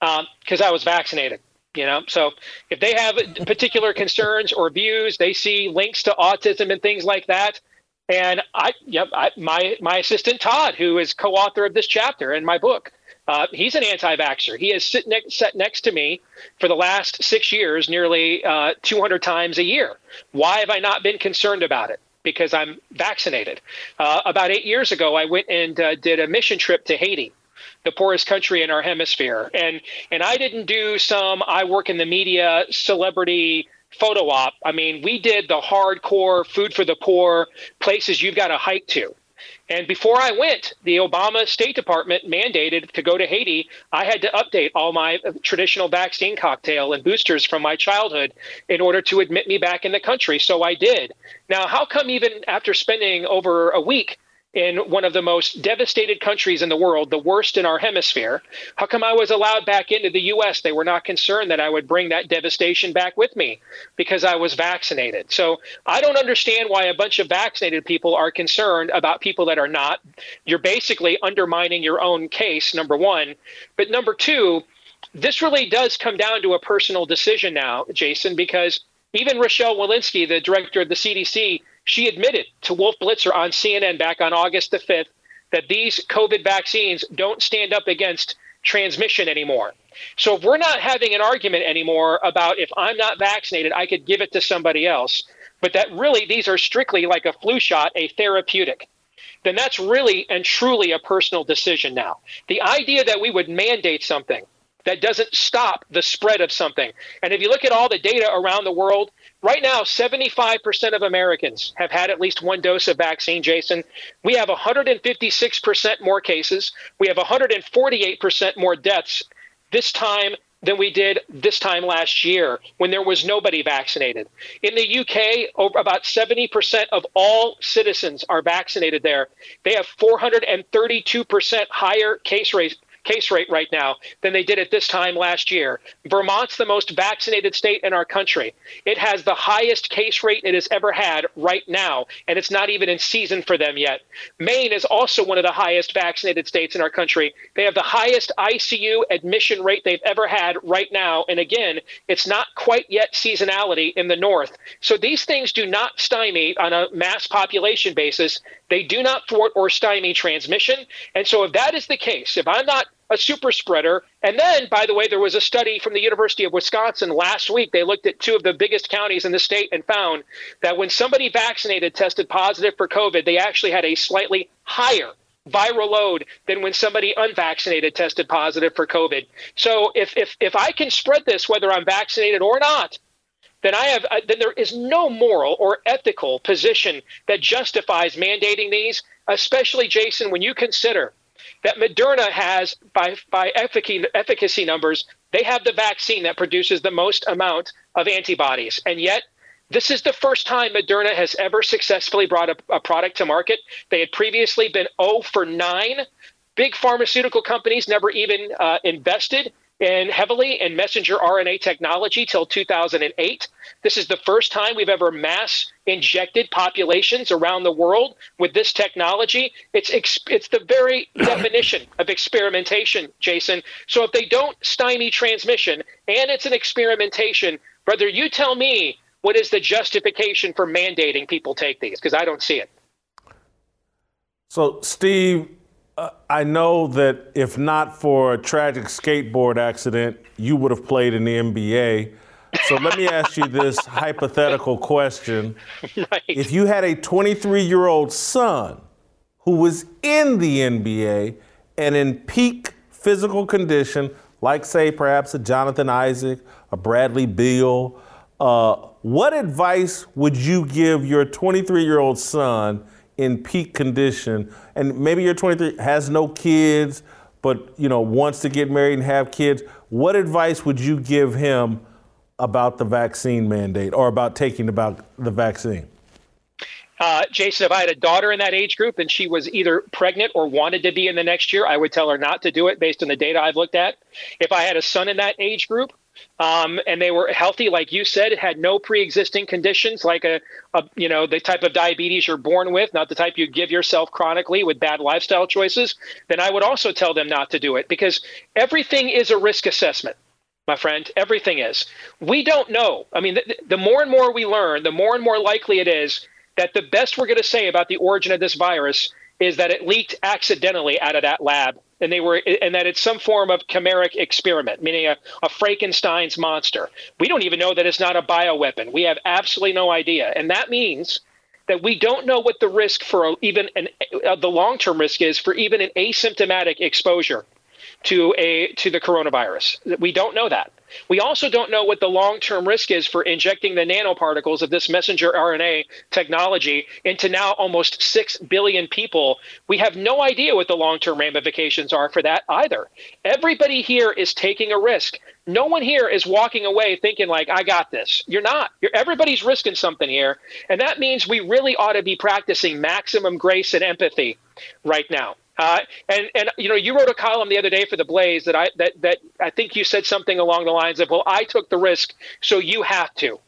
Speaker 4: Because um, I was vaccinated. You know, so if they have particular concerns or views, they see links to autism and things like that. And I, yep, I, my my assistant Todd, who is co-author of this chapter in my book, uh, he's an anti-vaxxer. He has sit ne- sat next to me for the last six years, nearly uh, 200 times a year. Why have I not been concerned about it? Because I'm vaccinated. Uh, about eight years ago, I went and uh, did a mission trip to Haiti the poorest country in our hemisphere. And and I didn't do some I work in the media celebrity photo op. I mean, we did the hardcore food for the poor places you've got to hike to. And before I went, the Obama State Department mandated to go to Haiti. I had to update all my traditional vaccine cocktail and boosters from my childhood in order to admit me back in the country. So I did. Now, how come even after spending over a week in one of the most devastated countries in the world, the worst in our hemisphere. How come I was allowed back into the U.S.? They were not concerned that I would bring that devastation back with me because I was vaccinated. So I don't understand why a bunch of vaccinated people are concerned about people that are not. You're basically undermining your own case, number one. But number two, this really does come down to a personal decision now, Jason, because even Rochelle Walensky, the director of the CDC, she admitted to Wolf Blitzer on CNN back on August the 5th that these COVID vaccines don't stand up against transmission anymore. So if we're not having an argument anymore about if I'm not vaccinated, I could give it to somebody else, but that really these are strictly like a flu shot, a therapeutic, then that's really and truly a personal decision now. The idea that we would mandate something that doesn't stop the spread of something. And if you look at all the data around the world, right now, 75% of Americans have had at least one dose of vaccine, Jason. We have 156% more cases. We have 148% more deaths this time than we did this time last year when there was nobody vaccinated. In the UK, over about 70% of all citizens are vaccinated there. They have 432% higher case rate case rate right now than they did at this time last year. Vermont's the most vaccinated state in our country. It has the highest case rate it has ever had right now, and it's not even in season for them yet. Maine is also one of the highest vaccinated states in our country. They have the highest ICU admission rate they've ever had right now. And again, it's not quite yet seasonality in the north. So these things do not stymie on a mass population basis. They do not thwart or stymie transmission. And so if that is the case, if I'm not a super spreader. And then, by the way, there was a study from the University of Wisconsin last week. They looked at two of the biggest counties in the state and found that when somebody vaccinated tested positive for COVID, they actually had a slightly higher viral load than when somebody unvaccinated tested positive for COVID. So if if if I can spread this, whether I'm vaccinated or not, then I have uh, then there is no moral or ethical position that justifies mandating these. Especially, Jason, when you consider that Moderna has by by efficacy, efficacy numbers, they have the vaccine that produces the most amount of antibodies, and yet this is the first time Moderna has ever successfully brought a, a product to market. They had previously been 0 for 9. Big pharmaceutical companies never even uh, invested and heavily in messenger RNA technology till 2008. This is the first time we've ever mass injected populations around the world with this technology. It's it's the very definition of experimentation, Jason. So if they don't stymie transmission and it's an experimentation, brother, you tell me what is the justification for mandating people take these because I don't see it.
Speaker 1: So, Steve, uh, I know that if not for a tragic skateboard accident, you would have played in the NBA. So let me ask you this hypothetical question. Right. If you had a 23 year old son who was in the NBA and in peak physical condition, like, say, perhaps a Jonathan Isaac, a Bradley Beal, uh, what advice would you give your 23 year old son in peak condition, and maybe you're 23, has no kids, but you know wants to get married and have kids, what advice would you give him about the vaccine mandate or about taking about the vaccine?
Speaker 4: Uh, Jason, if I had a daughter in that age group and she was either pregnant or wanted to be in the next year, I would tell her not to do it based on the data I've looked at. If I had a son in that age group, um, and they were healthy, like you said, had no pre-existing conditions, like a, a, you know the type of diabetes you're born with, not the type you give yourself chronically with bad lifestyle choices. Then I would also tell them not to do it because everything is a risk assessment, my friend. Everything is. We don't know. I mean, the, the more and more we learn, the more and more likely it is that the best we're going to say about the origin of this virus is that it leaked accidentally out of that lab and they were and that it's some form of chimeric experiment meaning a, a frankenstein's monster. We don't even know that it's not a bioweapon. We have absolutely no idea. And that means that we don't know what the risk for even an uh, the long-term risk is for even an asymptomatic exposure to a to the coronavirus we don't know that we also don't know what the long term risk is for injecting the nanoparticles of this messenger RNA technology into now almost 6 billion people. We have no idea what the long term ramifications are for that either. Everybody here is taking a risk. No one here is walking away thinking like I got this. You're not. You're, everybody's risking something here, and that means we really ought to be practicing maximum grace and empathy right now. Uh, and and you know, you wrote a column the other day for the Blaze that I that that I think you said something along the lines of, "Well, I took the risk, so you have to."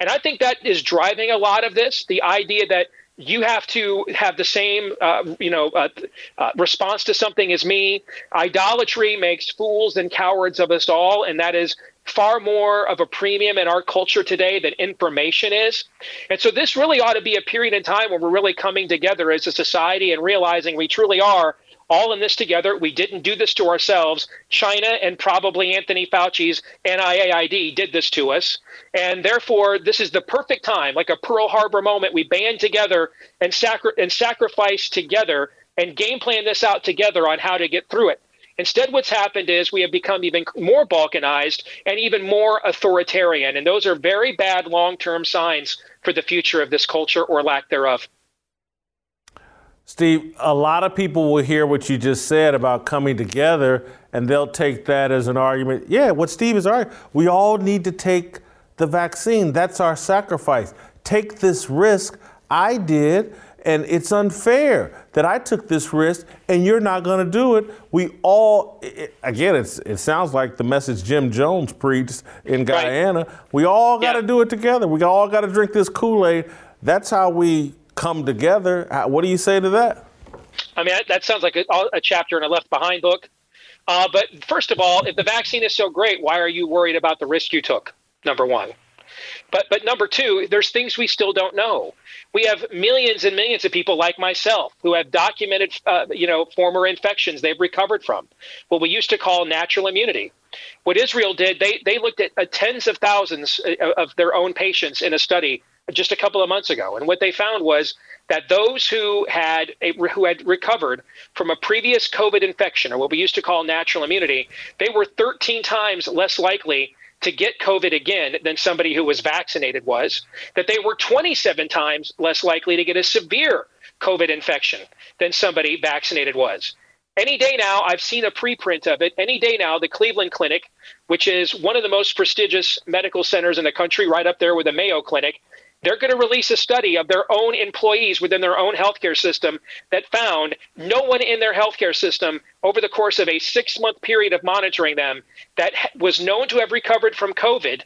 Speaker 4: And I think that is driving a lot of this. The idea that you have to have the same, uh, you know, uh, uh, response to something as me. Idolatry makes fools and cowards of us all, and that is far more of a premium in our culture today than information is. And so this really ought to be a period in time where we're really coming together as a society and realizing we truly are all in this together. We didn't do this to ourselves. China and probably Anthony Fauci's NIAID did this to us. And therefore, this is the perfect time, like a Pearl Harbor moment. We band together and, sacri- and sacrifice together and game plan this out together on how to get through it. Instead, what's happened is we have become even more balkanized and even more authoritarian. And those are very bad long term signs for the future of this culture or lack thereof.
Speaker 1: Steve, a lot of people will hear what you just said about coming together and they'll take that as an argument. Yeah, what Steve is arguing, we all need to take the vaccine. That's our sacrifice. Take this risk. I did, and it's unfair that I took this risk and you're not going to do it. We all, it, again, it's, it sounds like the message Jim Jones preached in Guyana. Right. We all got to yeah. do it together. We all got to drink this Kool Aid. That's how we come together. What do you say to that?
Speaker 4: I mean, that sounds like a, a chapter in a Left Behind book. Uh, but first of all, if the vaccine is so great, why are you worried about the risk you took? Number one. But but number two, there's things we still don't know. We have millions and millions of people like myself who have documented, uh, you know, former infections they've recovered from, what we used to call natural immunity. What Israel did, they they looked at uh, tens of thousands uh, of their own patients in a study just a couple of months ago, and what they found was that those who had a, who had recovered from a previous COVID infection, or what we used to call natural immunity, they were 13 times less likely to get COVID again than somebody who was vaccinated was. That they were 27 times less likely to get a severe COVID infection than somebody vaccinated was. Any day now, I've seen a preprint of it. Any day now, the Cleveland Clinic, which is one of the most prestigious medical centers in the country, right up there with the Mayo Clinic, they're going to release a study of their own employees within their own healthcare system that found no one in their healthcare system over the course of a six month period of monitoring them that was known to have recovered from COVID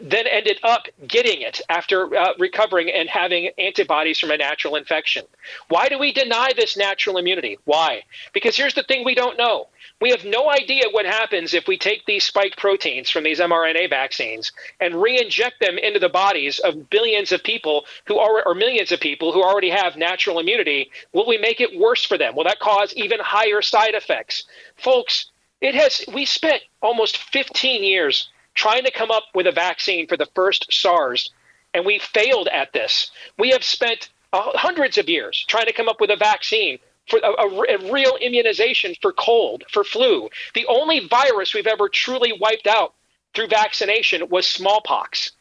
Speaker 4: then ended up getting it after uh, recovering and having antibodies from a natural infection. Why do we deny this natural immunity? Why? Because here's the thing we don't know. We have no idea what happens if we take these spike proteins from these mRNA vaccines and re-inject them into the bodies of billions of people who are or millions of people who already have natural immunity. Will we make it worse for them? Will that cause even higher side effects? Folks, it has we spent almost 15 years trying to come up with a vaccine for the first SARS, and we failed at this. We have spent uh, hundreds of years trying to come up with a vaccine for a, a, a, real immunization for cold, for flu. The only virus we've ever truly wiped out through vaccination was smallpox.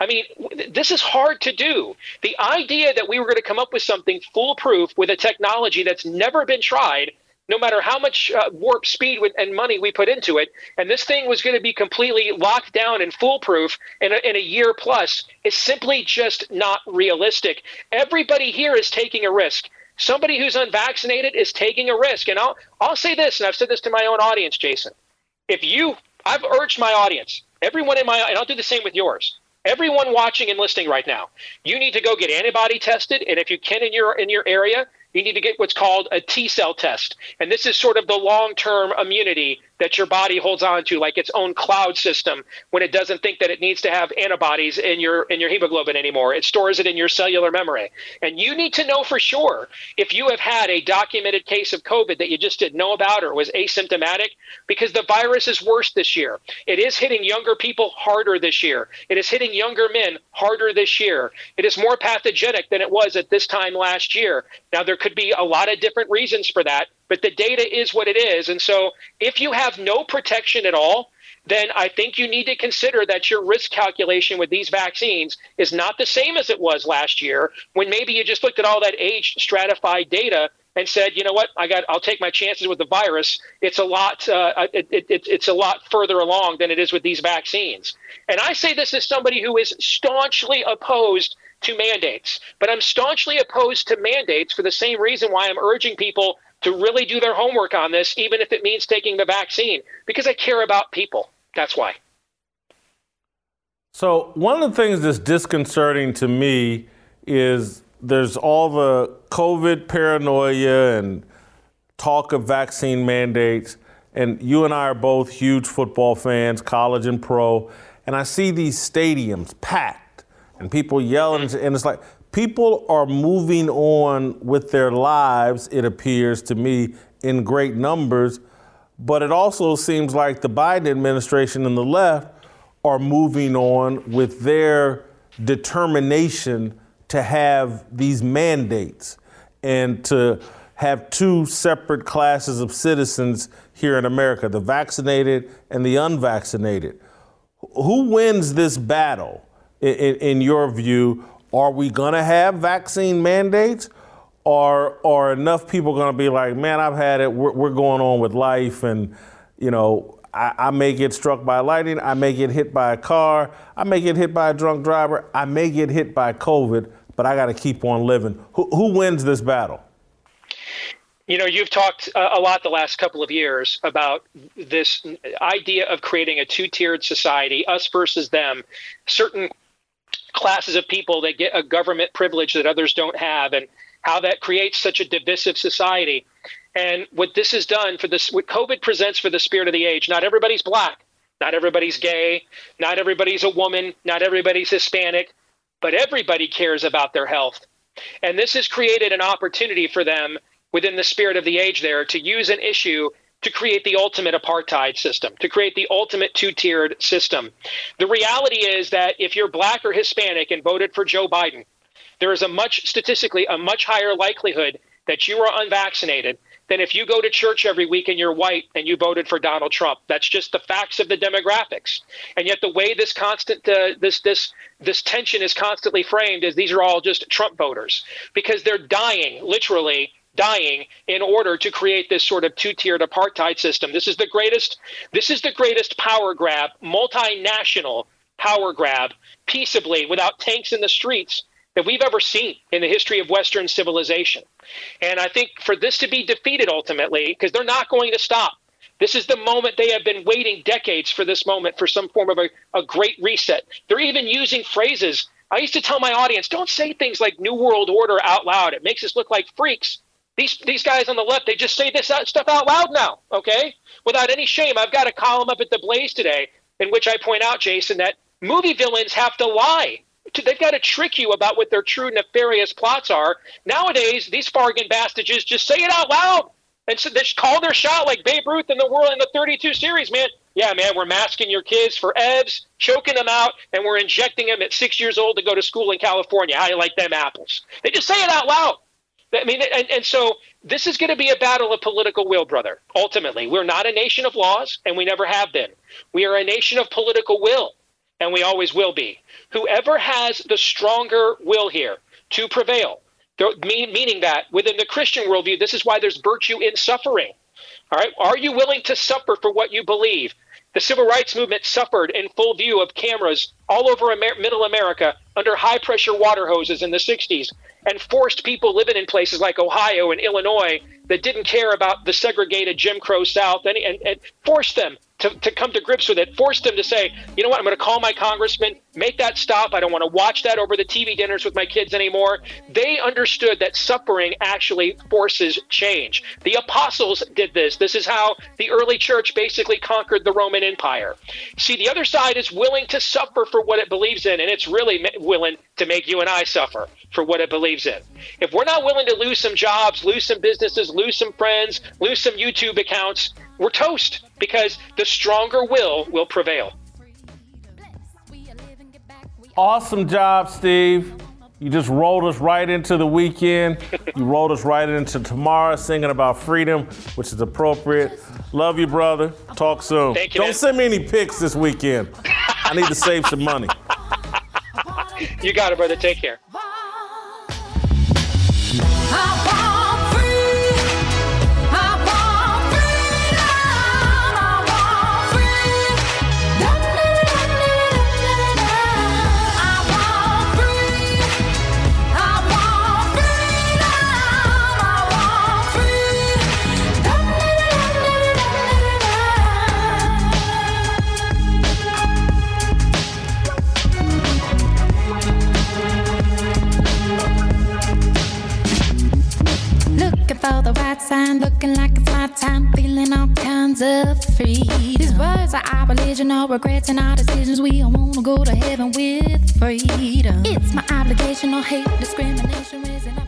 Speaker 4: I mean, this is hard to do. The idea that we were going to come up with something foolproof with a technology that's never been tried, no matter how much uh, warp speed and money we put into it, and this thing was going to be completely locked down and foolproof in a, in a year plus, is simply just not realistic. Everybody here is taking a risk somebody who's unvaccinated is taking a risk. And I'll I'll say this, and I've said this to my own audience, Jason. If you I've urged my audience, everyone in my and I'll do the same with yours. Everyone watching and listening right now, you need to go get antibody tested, and if you can in your in your area, you need to get what's called a T cell test. And this is sort of the long term immunity that your body holds on to like its own cloud system when it doesn't think that it needs to have antibodies in your in your hemoglobin anymore. It stores it in your cellular memory. And you need to know for sure if you have had a documented case of covid that you just didn't know about or was asymptomatic because the virus is worse this year. It is hitting younger people harder this year. It is hitting younger men harder this year. It is more pathogenic than it was at this time last year. Now there could be a lot of different reasons for that but the data is what it is. And so if you have no protection at all, then I think you need to consider that your risk calculation with these vaccines is not the same as it was last year when maybe you just looked at all that age stratified data and said, you know what, I got, I'll take my chances with the virus. It's a lot, uh, it, it, it, it's a lot further along than it is with these vaccines. And I say this as somebody who is staunchly opposed to mandates, but I'm staunchly opposed to mandates for the same reason why I'm urging people to really do their homework on this, even if it means taking the vaccine, because I care about people. That's why.
Speaker 1: So, one of the things that's disconcerting to me is there's all the COVID paranoia and talk of vaccine mandates. and you and I are both huge football fans, college and pro, and I see these stadiums packed and people yelling, and it's like people are moving on with their lives, it appears to me, in great numbers. But it also seems like the Biden administration and the left are moving on with their determination to have these mandates and to have two separate classes of citizens here in America the vaccinated and the unvaccinated. Who wins this battle, in, in your view? Are we going to have vaccine mandates? Or are enough people going to be like, man, I've had it, we're, we're going on with life, and, you know, I, I, may get struck by lightning. I may get hit by a car. I may get hit by a drunk driver. I may get hit by COVID, but I got to keep on living. Who, who, wins this battle?
Speaker 4: You know, you've talked uh, a lot the last couple of years about this idea of creating a two tiered society, us versus them. Certain classes of people that get a government privilege that others don't have, and how that creates such a divisive society. And what this has done for this, what COVID presents for the spirit of the age, not everybody's black, not everybody's gay, not everybody's a woman, not everybody's Hispanic, but everybody cares about their health. And this has created an opportunity for them within the spirit of the age there to use an issue to create the ultimate apartheid system, to create the ultimate two tiered system. The reality is that if you're black or Hispanic and voted for Joe Biden, there is a much statistically a much higher likelihood that you are unvaccinated than if you go to church every week and you're white and you voted for Donald Trump. That's just the facts of the demographics. And yet the way this constant uh, this this this tension is constantly framed is these are all just Trump voters because they're dying literally dying in order to create this sort of two-tiered apartheid system. This is the greatest this is the greatest power grab, multinational power grab peaceably without tanks in the streets that we've ever seen in the history of Western civilization. And I think for this to be defeated ultimately, because they're not going to stop, this is the moment they have been waiting decades for this moment for some form of a, a great reset. They're even using phrases. I used to tell my audience, don't say things like New World Order out loud. It makes us look like freaks. These, these guys on the left, they just say this stuff out loud now, okay? Without any shame. I've got a column up at the Blaze today in which I point out, Jason, that movie villains have to lie they've got to trick you about what their true nefarious plots are. Nowadays, these Fargan bastages just say it out loud and so they call their shot like Babe Ruth in the world in the 32 series, man. Yeah, man, we're masking your kids for EVs, choking them out, and we're injecting them at six years old to go to school in California. How do you like them apples? They just say it out loud. I mean, and, and so this is going to be a battle of political will, brother. Ultimately, we're not a nation of laws, and we never have been. We are a nation of political will and we always will be. Whoever has the stronger will here to prevail, meaning that within the Christian worldview, this is why there's virtue in suffering. All right, are you willing to suffer for what you believe? The civil rights movement suffered in full view of cameras all over Amer- middle America under high pressure water hoses in the 60s and forced people living in places like Ohio and Illinois that didn't care about the segregated Jim Crow South and, and, and forced them to, to come to grips with it, forced them to say, you know what, I'm going to call my congressman, make that stop. I don't want to watch that over the TV dinners with my kids anymore. They understood that suffering actually forces change. The apostles did this. This is how the early church basically conquered the Roman Empire. See, the other side is willing to suffer for what it believes in, and it's really willing to make you and I suffer for what it believes in. If we're not willing to lose some jobs, lose some businesses, lose some friends, lose some YouTube accounts, we're toast because the stronger will will prevail.
Speaker 1: Awesome job, Steve. You just rolled us right into the weekend. you rolled us right into tomorrow singing about freedom, which is appropriate. Love you, brother. Talk soon.
Speaker 4: You,
Speaker 1: Don't
Speaker 4: man.
Speaker 1: send me any pics this weekend. I need to save some money.
Speaker 4: You got it, brother. Take care.
Speaker 5: For the right sign, looking like it's my time, feeling all kinds of freedom. These words are our religion, our regrets and our decisions. We all wanna go to heaven with freedom. It's my obligation, no hate, discrimination, raising